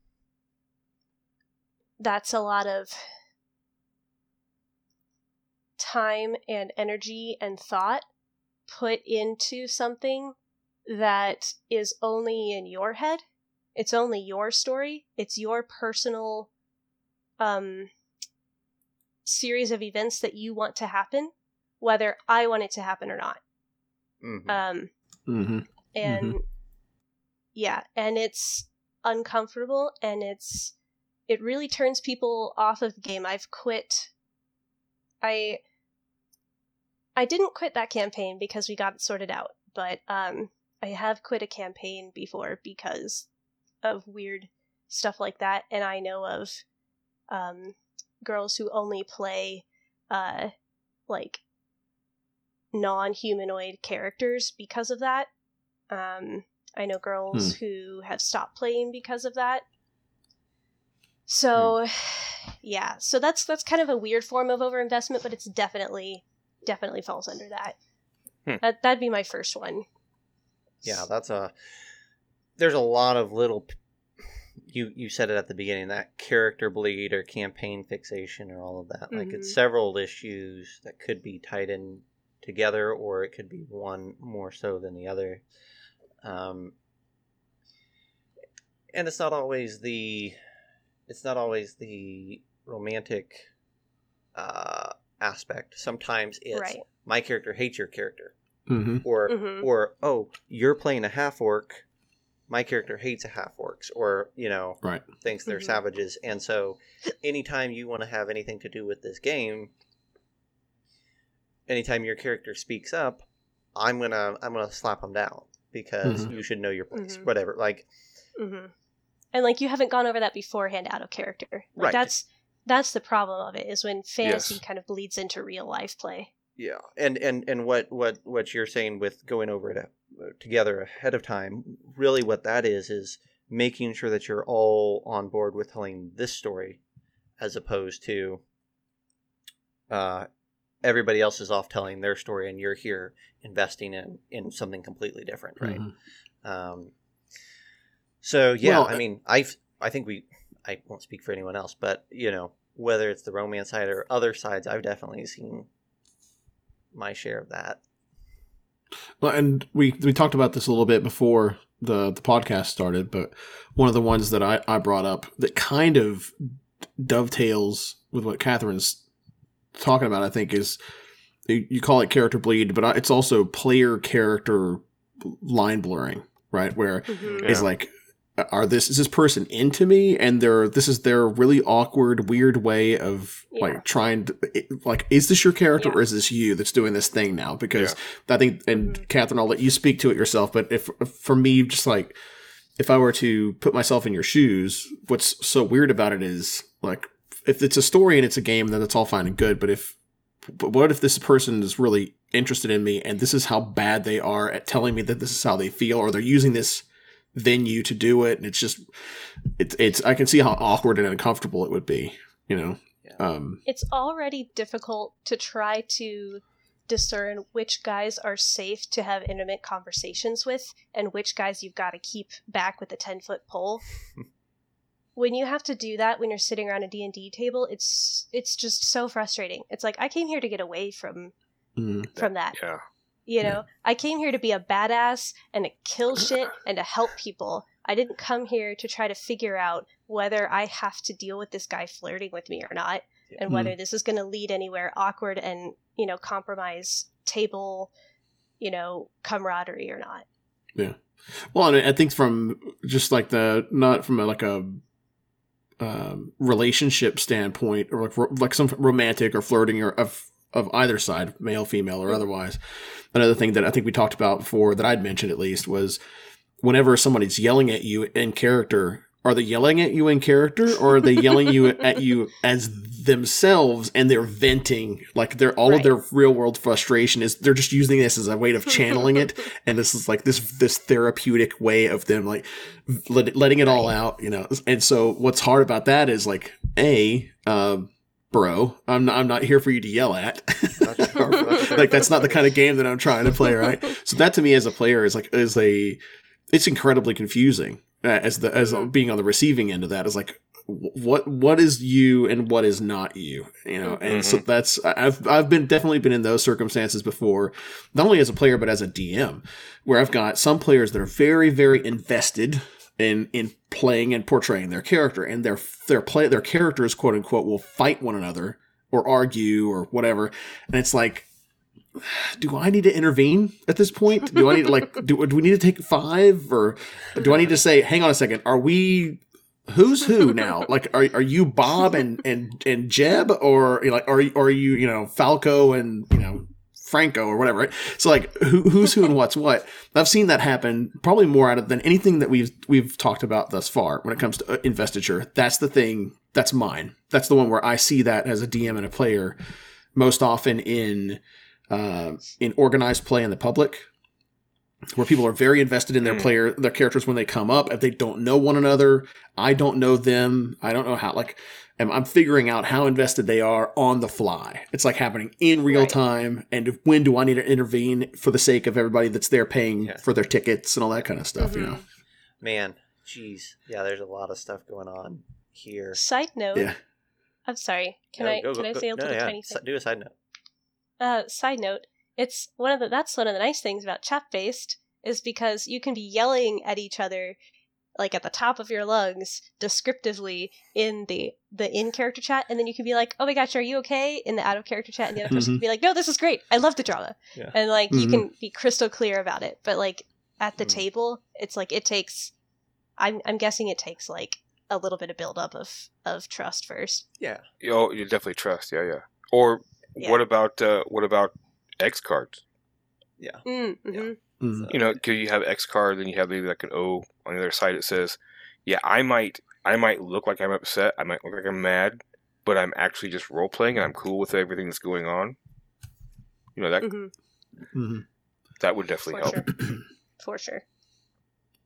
that's a lot of time and energy and thought put into something that is only in your head. It's only your story. It's your personal um series of events that you want to happen whether I want it to happen or not. Mhm. Um, Mm-hmm. and yeah, and it's uncomfortable and it's it really turns people off of the game. I've quit. I I didn't quit that campaign because we got it sorted out, but um, I have quit a campaign before because of weird stuff like that, and I know of um, girls who only play uh, like non-humanoid characters because of that. Um, I know girls who have stopped playing because of that. So, yeah. So that's that's kind of a weird form of overinvestment, but it's definitely definitely falls under that. Hmm. That that'd be my first one. Yeah, that's a. There's a lot of little. You you said it at the beginning that character bleed or campaign fixation or all of that. Like it's Mhm. several issues that could be tied in together, or it could be one more so than the other. Um, and it's not always the. It's not always the romantic uh, aspect. Sometimes it's Right. my character hates your character hmm or Mhm. or oh you're playing a half orc my character hates a half orcs or you know Right. thinks they're Mhm. savages and so anytime you want to have anything to do with this game anytime your character speaks up i'm gonna i'm gonna slap them down because Mhm. you should know your place Mhm. whatever like hmm And like you haven't gone over that beforehand out of character. Like Right. that's that's the problem of it is when fantasy Yes. kind of bleeds into real life play. Yeah, and and and what what what you're saying with going over it uh, together ahead of time, really, what that is is making sure that you're all on board with telling this story, as opposed to uh, everybody else is off telling their story, and you're here investing in in something completely different, right? Hmm. Um, so yeah, Well, I mean, I I think we I won't speak for anyone else, but you know, whether it's the romance side or other sides, I've definitely seen my share of that. Well, and we we talked about this a little bit before the the podcast started, but one of the ones that I, I brought up that kind of dovetails with what Katherine's talking about, I think, is you, you call it character bleed, but it's also player character line blurring, right? Where Mhm. is Yeah. like are this is this person into me and they're this is their really awkward weird way of Yeah. like trying to like is this your character Yeah. or is this you that's doing this thing now because i think and Mhm. katherine i'll let you speak to it yourself but if, if for me just like if i were to put myself in your shoes what's so weird about it is like if it's a story and it's a game then it's all fine and good but if but what if this person is really interested in me and this is how bad they are at telling me that this is how they feel or they're using this venue to do it and it's just it's it's i can see how awkward and uncomfortable it would be you know Yeah. um It's already difficult to try to discern which guys are safe to have intimate conversations with and which guys you've got to keep back with a 10 foot pole. when you have to do that when you're sitting around a D&D table, it's it's just so frustrating. It's like I came here to get away from mm, from that. Yeah. You know, I came here to be a badass and to kill shit and to help people. I didn't come here to try to figure out whether I have to deal with this guy flirting with me or not, and whether this is going to lead anywhere awkward and, you know, compromise table, you know, camaraderie or not. Yeah. Well and i think from just like the not from a, like a um, relationship standpoint or like, like some romantic or flirting or of of either side male female or otherwise. Another thing that i think we talked about before that i'd mentioned at least was whenever somebody's yelling at you in character are they yelling at you in character or are they yelling you at you as themselves and they're venting? Like they're all of their real world frustration is they're just using this as a way of channeling it. And this is like this this therapeutic way of them like let, letting it all out you know? And so what's hard about that is like a um bro i'm not, I'm not here for you to yell at That's true. That's true. like that's not the kind of game that i'm trying to play right so that to me as a player is like is a it's incredibly confusing uh, as the as Mhm. being on the receiving end of that is like what what is you and what is not you you know and so that's i've i've been definitely been in those circumstances before not only as a player but as a dm where i've got some players that are very very invested in in playing and portraying their character and their their play their characters quote unquote will fight one another or argue or whatever and it's like do I need to intervene at this point? Do I need to like do, do we need to take five or do I need to say, hang on a second, are we who's who now? Like are are you Bob and and and Jeb or like are are you you know Falco and you know Franco or whatever? Right? So like who who's who and what's what? I've seen that happen probably more out of than anything that we've we've talked about thus far when it comes to uh, investiture. That's the thing. That's mine. That's the one where I see that as a DM and a player most often in uh, in organized play in the public where people are very invested in their Mm. player their characters when they come up if they don't know one another i don't know them i don't know how like I'm, I'm figuring out how invested they are on the fly it's like happening in real Right. time and when do i need to intervene for the sake of everybody that's there paying Yeah. for their tickets and all that kind of stuff you Mhm. know Man, jeez, yeah. There's a lot of stuff going on here. Side note. yeah I'm sorry. Can No, I go- can go- I go- say a no, little yeah, tiny s- thing? Do a side note. Uh, side note, it's one of the that's one of the nice things about chat based is because you can be yelling at each other like at the top of your lungs descriptively in the the in character chat and then you can be like oh my gosh are you okay in the out of character chat and the other person Mhm. can be like no this is great i love the drama Yeah. and like you Mhm. can be crystal clear about it but like at the Mm. table it's like it takes i'm i'm guessing it takes like a little bit of build up of of trust first Yeah. Oh, you definitely trust. Yeah, yeah. Or Yeah. what about uh, what about X cards? Yeah. mm, mhm. Mhm. You know, because you have X card, then you have maybe like an O on the other side. It says, "Yeah, I might, I might look like I'm upset. I might look like I'm mad, but I'm actually just role playing, and I'm cool with everything that's going on." You know that Mhm. Mhm. that would definitely for help. sure for sure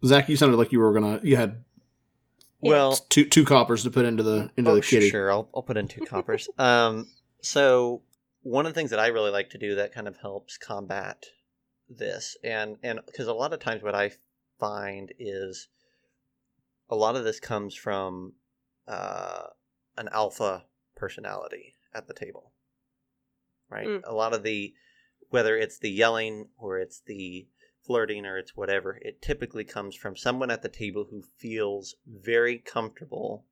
zac you sounded like you were gonna you had Well, two two coppers to put into the into oh, the kitty sure. I'll I'll put in two coppers. Um. So one of the things that I really like to do that kind of helps combat this, and and because a lot of times what I find is a lot of this comes from uh, an alpha personality at the table, right? Mm. A lot of the whether it's the yelling or it's the flirting or it's whatever, it typically comes from someone at the table who feels very comfortable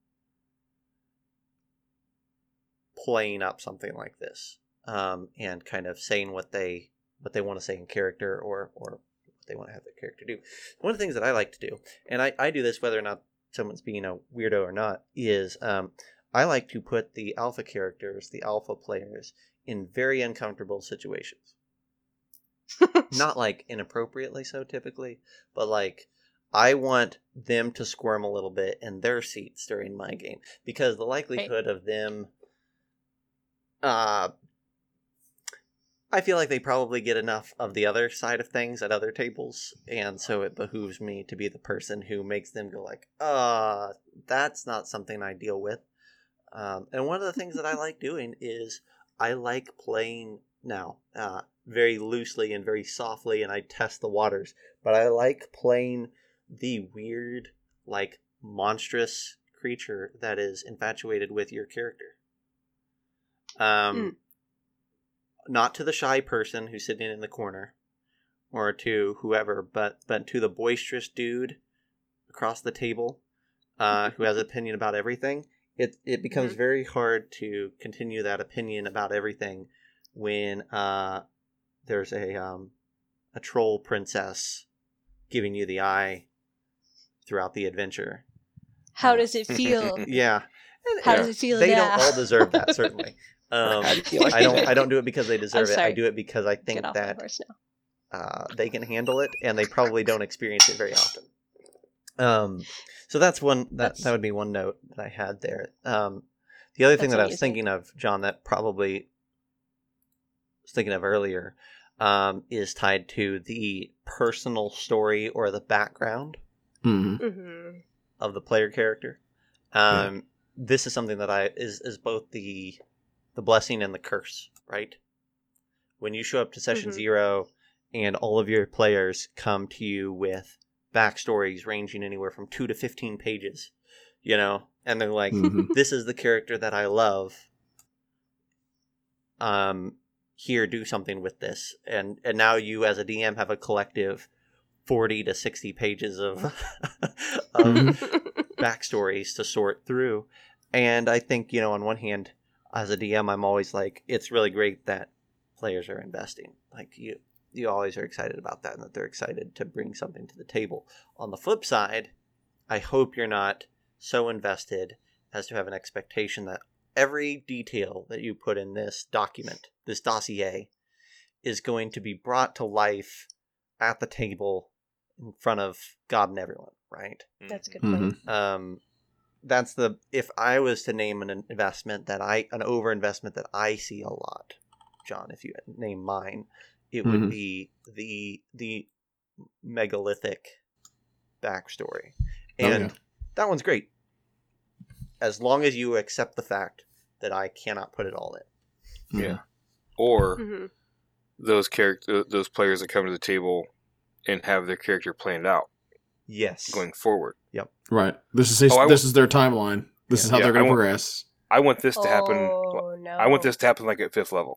playing up something like this um, and kind of saying what they what they want to say in character or or what they want to have their character do. One of the things that I like to do, and I, I do this whether or not someone's being a weirdo or not, is um, I like to put the alpha characters, the alpha players, in very uncomfortable situations. Not like inappropriately so typically, but like I want them to squirm a little bit in their seats during my game because the likelihood of them uh I feel like they probably get enough of the other side of things at other tables, and so it behooves me to be the person who makes them go like, "Uh, that's not something I deal with." Um, and one of the things that I like doing is I like playing now, uh, very loosely and very softly, and I test the waters. But I like playing the weird, like monstrous creature that is infatuated with your character. Um, not to the shy person who's sitting in the corner, or to whoever, but but to the boisterous dude across the table, uh, who has an opinion about everything. It it becomes Mhm. very hard to continue that opinion about everything when uh, there's a um, a troll princess giving you the eye throughout the adventure. How does it feel? Yeah, How uh, does it feel They don't all deserve that, certainly. Um, How do you like I don't. I don't do it because they deserve it. I do it because I think Get off my that uh, they can handle it, and they probably don't experience it very often. Um, so that's one that That's- that would be one note that I had there. Um, the other thing That's that I was amazing. thinking of, Jon, that probably was thinking of earlier, um, is tied to the personal story or the background hmm hmm of the player character. Um, This is something that I is is both the the blessing and the curse, right? When you show up to session Mhm. zero, and all of your players come to you with backstories ranging anywhere from two to fifteen pages, you know, and they're like, hmm "This is the character that I love." Um, here, do something with this, and and now you as a DM have a collective forty to sixty pages of of Mhm. backstories to sort through. And I think, you know, on one hand, as a DM, I'm always like, it's really great that players are investing. Like you, you always are excited about that, and that they're excited to bring something to the table. On the flip side, I hope you're not so invested as to have an expectation that every detail that you put in this document, this dossier, is going to be brought to life at the table in front of God and everyone, right? That's a good point. um that's the if i was to name an investment that i an over investment that i see a lot jon if you name mine it would Mhm. be the the megalithic backstory, Oh, and yeah. that one's great. As long as you accept the fact that I cannot put it all in. Yeah. Or hmm those character those players that come to the table and have their character planned out Yes. going forward. Yep. Right. This is Oh, I this is their timeline. This is how Yeah, they're going to progress. I want this to happen. Oh no! I want this to happen like at fifth level.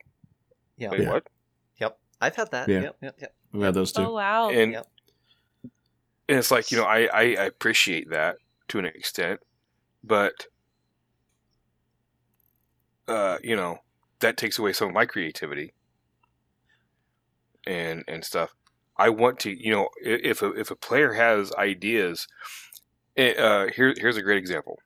Yeah. Wait, Yeah. what? Yep. I've had that. Yeah. Yep. Yep. Yep. We've had those two. Oh wow! And Yep. and it's like you know I, I I appreciate that to an extent, but uh you know that takes away some of my creativity and and stuff. I want to you know if a if a player has ideas, eh, uh here here's a great example.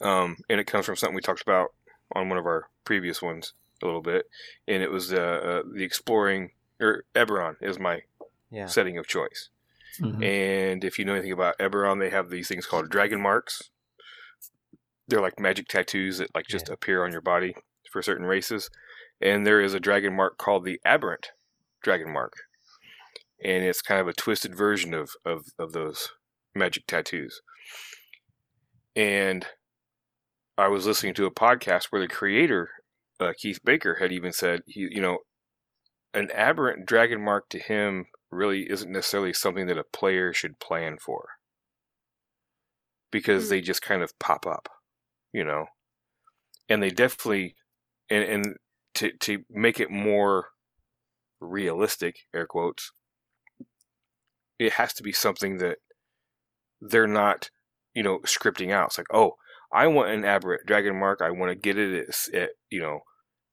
Um, and it comes from something we talked about on one of our previous ones a little bit, and it was uh, uh the exploring or Eberron is my Yeah. setting of choice. Mhm. And if you know anything about Eberron, they have these things called dragon marks. They're like magic tattoos that like just Yeah. appear on your body for certain races. And there is a dragon mark called the aberrant dragon mark. And it's kind of a twisted version of, of, of those magic tattoos. And I was listening to a podcast where the creator, uh, Keith Baker, had even said, he, you know, an aberrant dragon mark to him really isn't necessarily something that a player should plan for because Hmm. they just kind of pop up, you know. And they definitely and and to to make it more realistic, air quotes, it has to be something that they're not, you know, scripting out. It's like, oh, I want an aberrant dragon mark. I want to get it at, at you know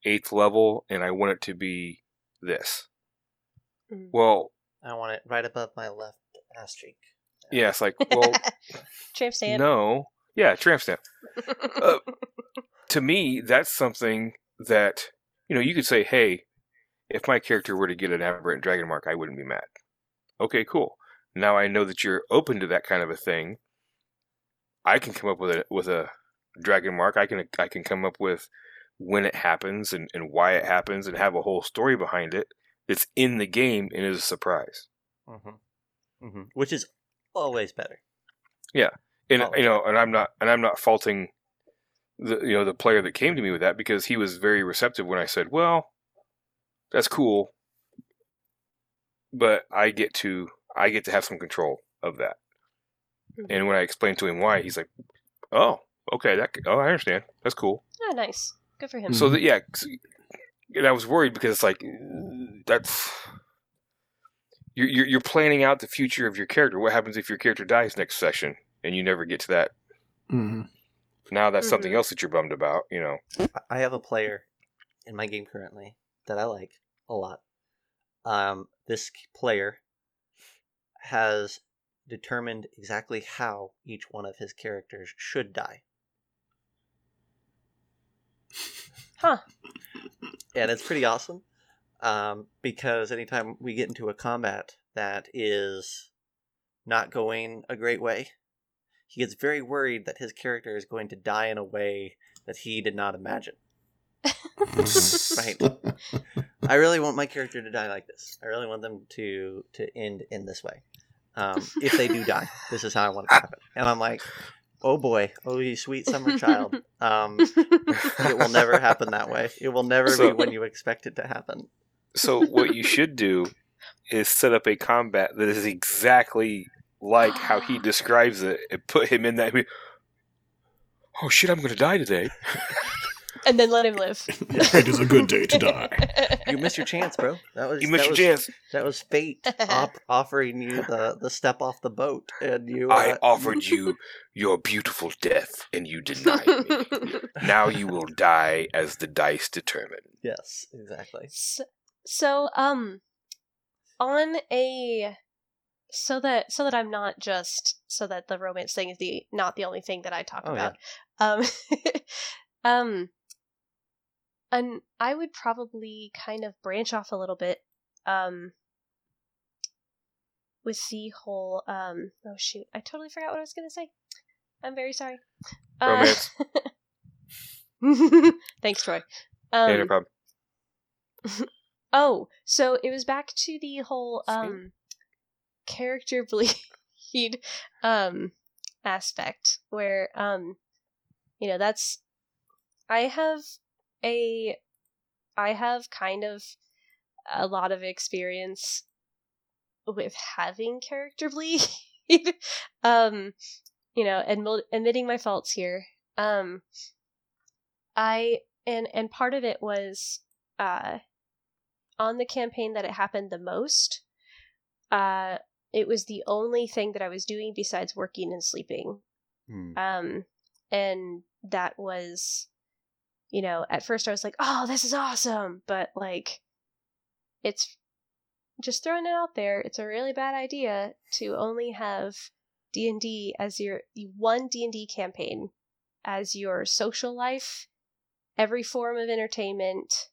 eighth level, and I want it to be this. Mm. Well, I want it right above my left ass cheek. yeah, it's like, well, Tramp stamp. no, yeah, tramp stamp. Uh, to me, that's something that you know you could say, hey, if my character were to get an aberrant dragon mark, I wouldn't be mad. Okay, cool. Now I know that you're open to that kind of a thing. I can come up with a with a dragon mark. I can I can come up with when it happens and, and why it happens and have a whole story behind it that's in the game and is a surprise. Mm-hmm. Mm-hmm. Which is always better. Yeah, and Oh, you know, and I'm not, and I'm not faulting the you know the player that came to me with that because he was very receptive when I said, "Well, that's cool, but I get to I get to have some control of that." Mhm. And when I explained to him why, he's like, "Oh, okay, that oh I understand, that's cool." Oh, nice. Good for him. So that yeah, 'cause- and I was worried because it's like that's. You're, you're you're planning out the future of your character. What happens if your character dies next session and you never get to that Mhm. now that's something Mhm. else that you're bummed about, you know. I- I have a player in my game currently that I like a lot. Um, this player has determined exactly how each one of his characters should die. Huh. And it's pretty awesome um, because anytime we get into a combat that is not going a great way, he gets very worried that his character is going to die in a way that he did not imagine. Right. I really want my character to die like this. I really want them to to end in this way. Um, if they do die, this is how I want it to happen. And I'm like, oh boy, oh you sweet summer child. Um, it will never happen that way. It will never So- be when you expect it to happen. So what you should do is set up a combat that is exactly like how he describes it and put him in that Oh shit, I'm gonna die today. And then let him live. it is a good day to die. You missed your chance, bro. That was You missed that your was, chance. That was fate op- offering you the, the step off the boat, and you. I uh, offered you your beautiful death and you denied me. Now you will die as the dice determine. Yes, exactly. so, so, um, on a so that so that I'm not just so that the romance thing is the not the only thing that I talk Oh, about. Um, um, and I would probably kind of branch off a little bit. Um, with the whole um oh shoot I totally forgot what I was gonna say. I'm very sorry. Uh, Romance. Thanks, Troy. Yeah, no Um, problem. oh, so it was back to the whole um character bleed um aspect where um you know that's I have a I have kind of a lot of experience with having character bleed. um, you know, admit, admitting my faults here. Um, I and and part of it was uh on the campaign that it happened the most. Uh, it was the only thing that I was doing besides working and sleeping. Hmm. Um, and that was, you know, at first I was like, "Oh, this is awesome," but like, it's just throwing it out there. It's a really bad idea to only have D and D as your one D and D campaign as your social life, every form of entertainment,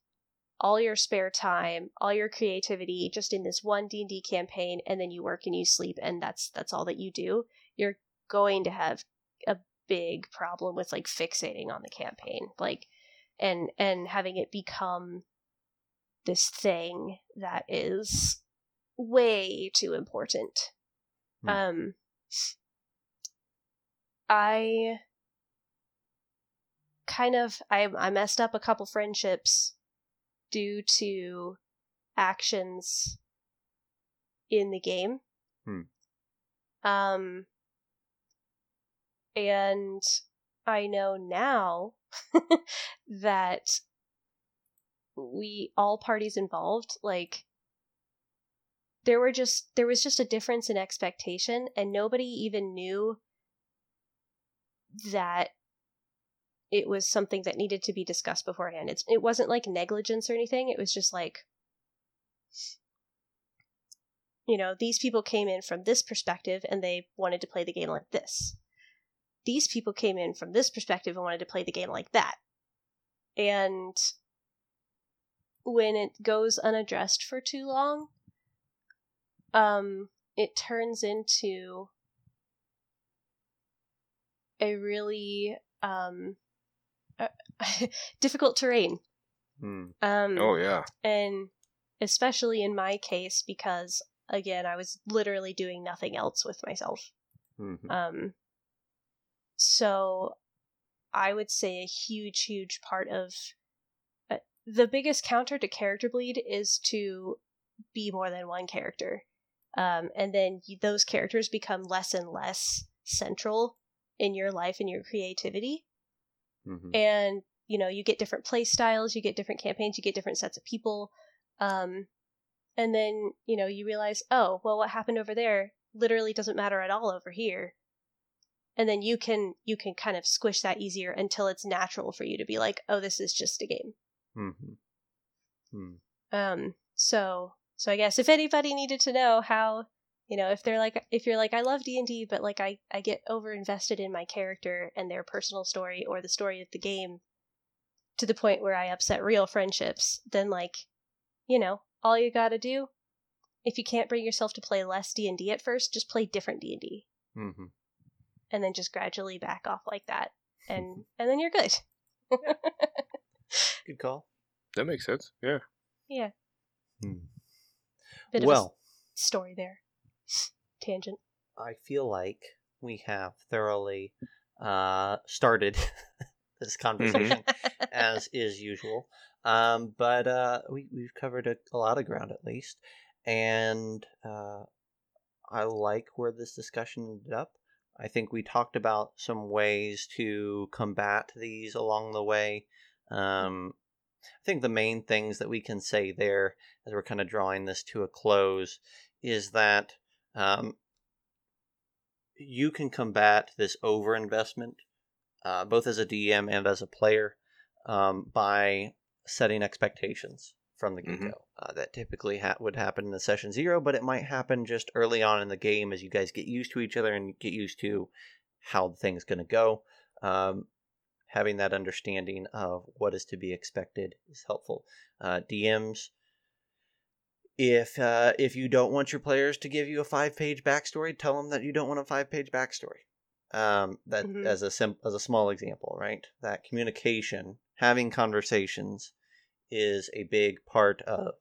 all your spare time, all your creativity, just in this one D and D campaign, and then you work and you sleep, and that's that's all that you do. You're going to have a big problem with like fixating on the campaign, like, and and having it become this thing that is way too important. Hmm. Um I kind of I I messed up a couple friendships due to actions in the game. Hmm. Um and I know now that we all parties involved like there were just there was just a difference in expectation and nobody even knew that it was something that needed to be discussed beforehand. It's it wasn't like negligence or anything. It was just like you know these people came in from this perspective and they wanted to play the game like this these people came in from this perspective and wanted to play the game like that and when it goes unaddressed for too long um it turns into a really um uh, difficult terrain Hmm. um Oh yeah. and especially in my case because again i was literally doing nothing else with myself Mhm. um so i would say a huge huge part of uh, the biggest counter to character bleed is to be more than one character. Um and then you, those characters become less and less central in your life and your creativity. Mhm. and you know you get different play styles you get different campaigns you get different sets of people. Um and then you know you realize oh well what happened over there literally doesn't matter at all over here and then you can you can kind of squish that easier until it's natural for you to be like oh this is just a game Mhm. Hmm. um so so i guess if anybody needed to know how you know if they're like if you're like i love d&d but like i i get over invested in my character and their personal story or the story of the game to the point where i upset real friendships then like you know all you gotta do if you can't bring yourself to play less d&d at first just play different d&d Mhm. And then just gradually back off like that and and then you're good Good call. That makes sense. Yeah. yeah Hmm. bit of a Well, story there tangent I feel like we have thoroughly uh, started this conversation as is usual. Um, but uh, we, we've covered a, a lot of ground at least. And uh, I like where this discussion ended up. I think we talked about some ways to combat these along the way. Um, I think the main things that we can say there, as we're kind of drawing this to a close, is that um, you can combat this overinvestment, uh, both as a DM and as a player, um, by setting expectations from the get go. Uh, that typically ha- would happen in the session zero, but it might happen just early on in the game as you guys get used to each other and get used to how the thing's going to go. Um, having that understanding of what is to be expected is helpful. Uh, DMs, if uh, if you don't want your players to give you a five page backstory, tell them that you don't want a five page backstory. Um, that Mhm. as a sim- as a small example, right? That communication, having conversations, is a big part of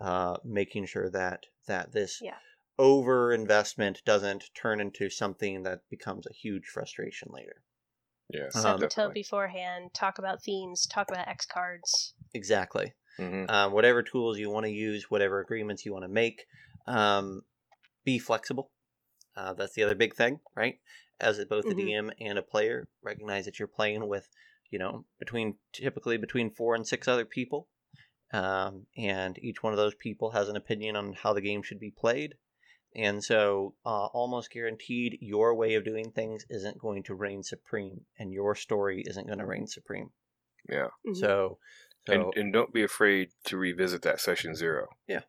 uh, making sure that that this Yeah. over investment doesn't turn into something that becomes a huge frustration later. Yeah, Um, Set the tone beforehand. Talk about themes. Talk about X cards. Exactly. Mhm. Um, whatever tools you want to use, whatever agreements you want to make, um, be flexible. Uh, that's the other big thing, right? As both a Mhm. DM and a player, recognize that you're playing with, you know, between typically between four and six other people, um, and each one of those people has an opinion on how the game should be played. And so, uh, almost guaranteed, your way of doing things isn't going to reign supreme, and your story isn't going to reign supreme. Yeah, Mhm. So, so and and don't be afraid to revisit that session zero. Yeah,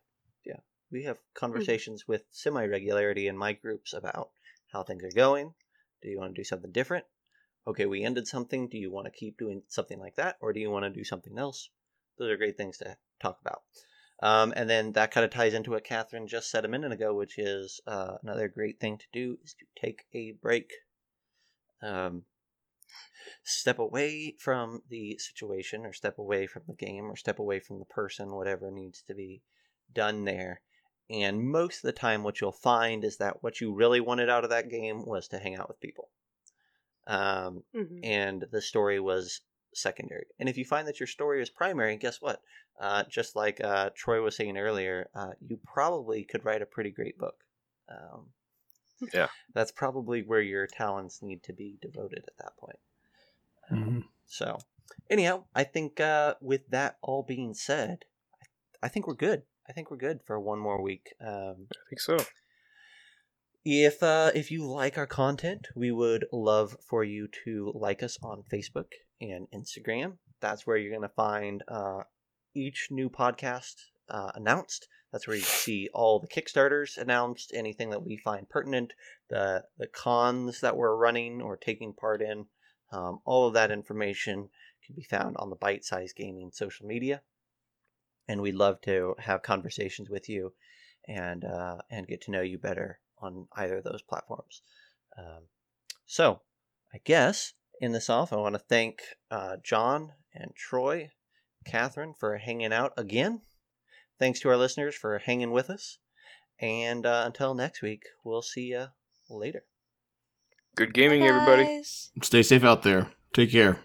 yeah. we have conversations with semi regularity in my groups about how things are going. Do you want to do something different? Okay, we ended something. Do you want to keep doing something like that, or do you want to do something else? Those are great things to talk about. Um, and then that kind of ties into what Katherine just said a minute ago, which is uh, another great thing to do is to take a break. Um, step away from the situation, or step away from the game, or step away from the person, whatever needs to be done there. And most of the time, what you'll find is that what you really wanted out of that game was to hang out with people. Um, Mhm. and the story was secondary. And if you find that your story is primary, guess what? Uh, just like uh, Troy was saying earlier, uh, you probably could write a pretty great book. Um, Yeah. That's probably where your talents need to be devoted at that point. Mhm. So, anyhow, I think uh, with that all being said, I think we're good. I think we're good for one more week. Um, I think so. If uh, if you like our content, we would love for you to like us on Facebook and Instagram. That's where you're going to find uh, each new podcast uh, announced. That's where you see all the Kickstarters announced, anything that we find pertinent, the the cons that we're running or taking part in. Um, all of that information can be found on the Bite Size Gaming social media, and we'd love to have conversations with you and uh, and get to know you better on either of those platforms. Um, so, I guess in this off, I want to thank uh, Jon and Troy, Katherine for hanging out again. Thanks to our listeners for hanging with us, and uh, until next week, we'll see you later. Good gaming, everybody. Guys. Stay safe out there. Take care.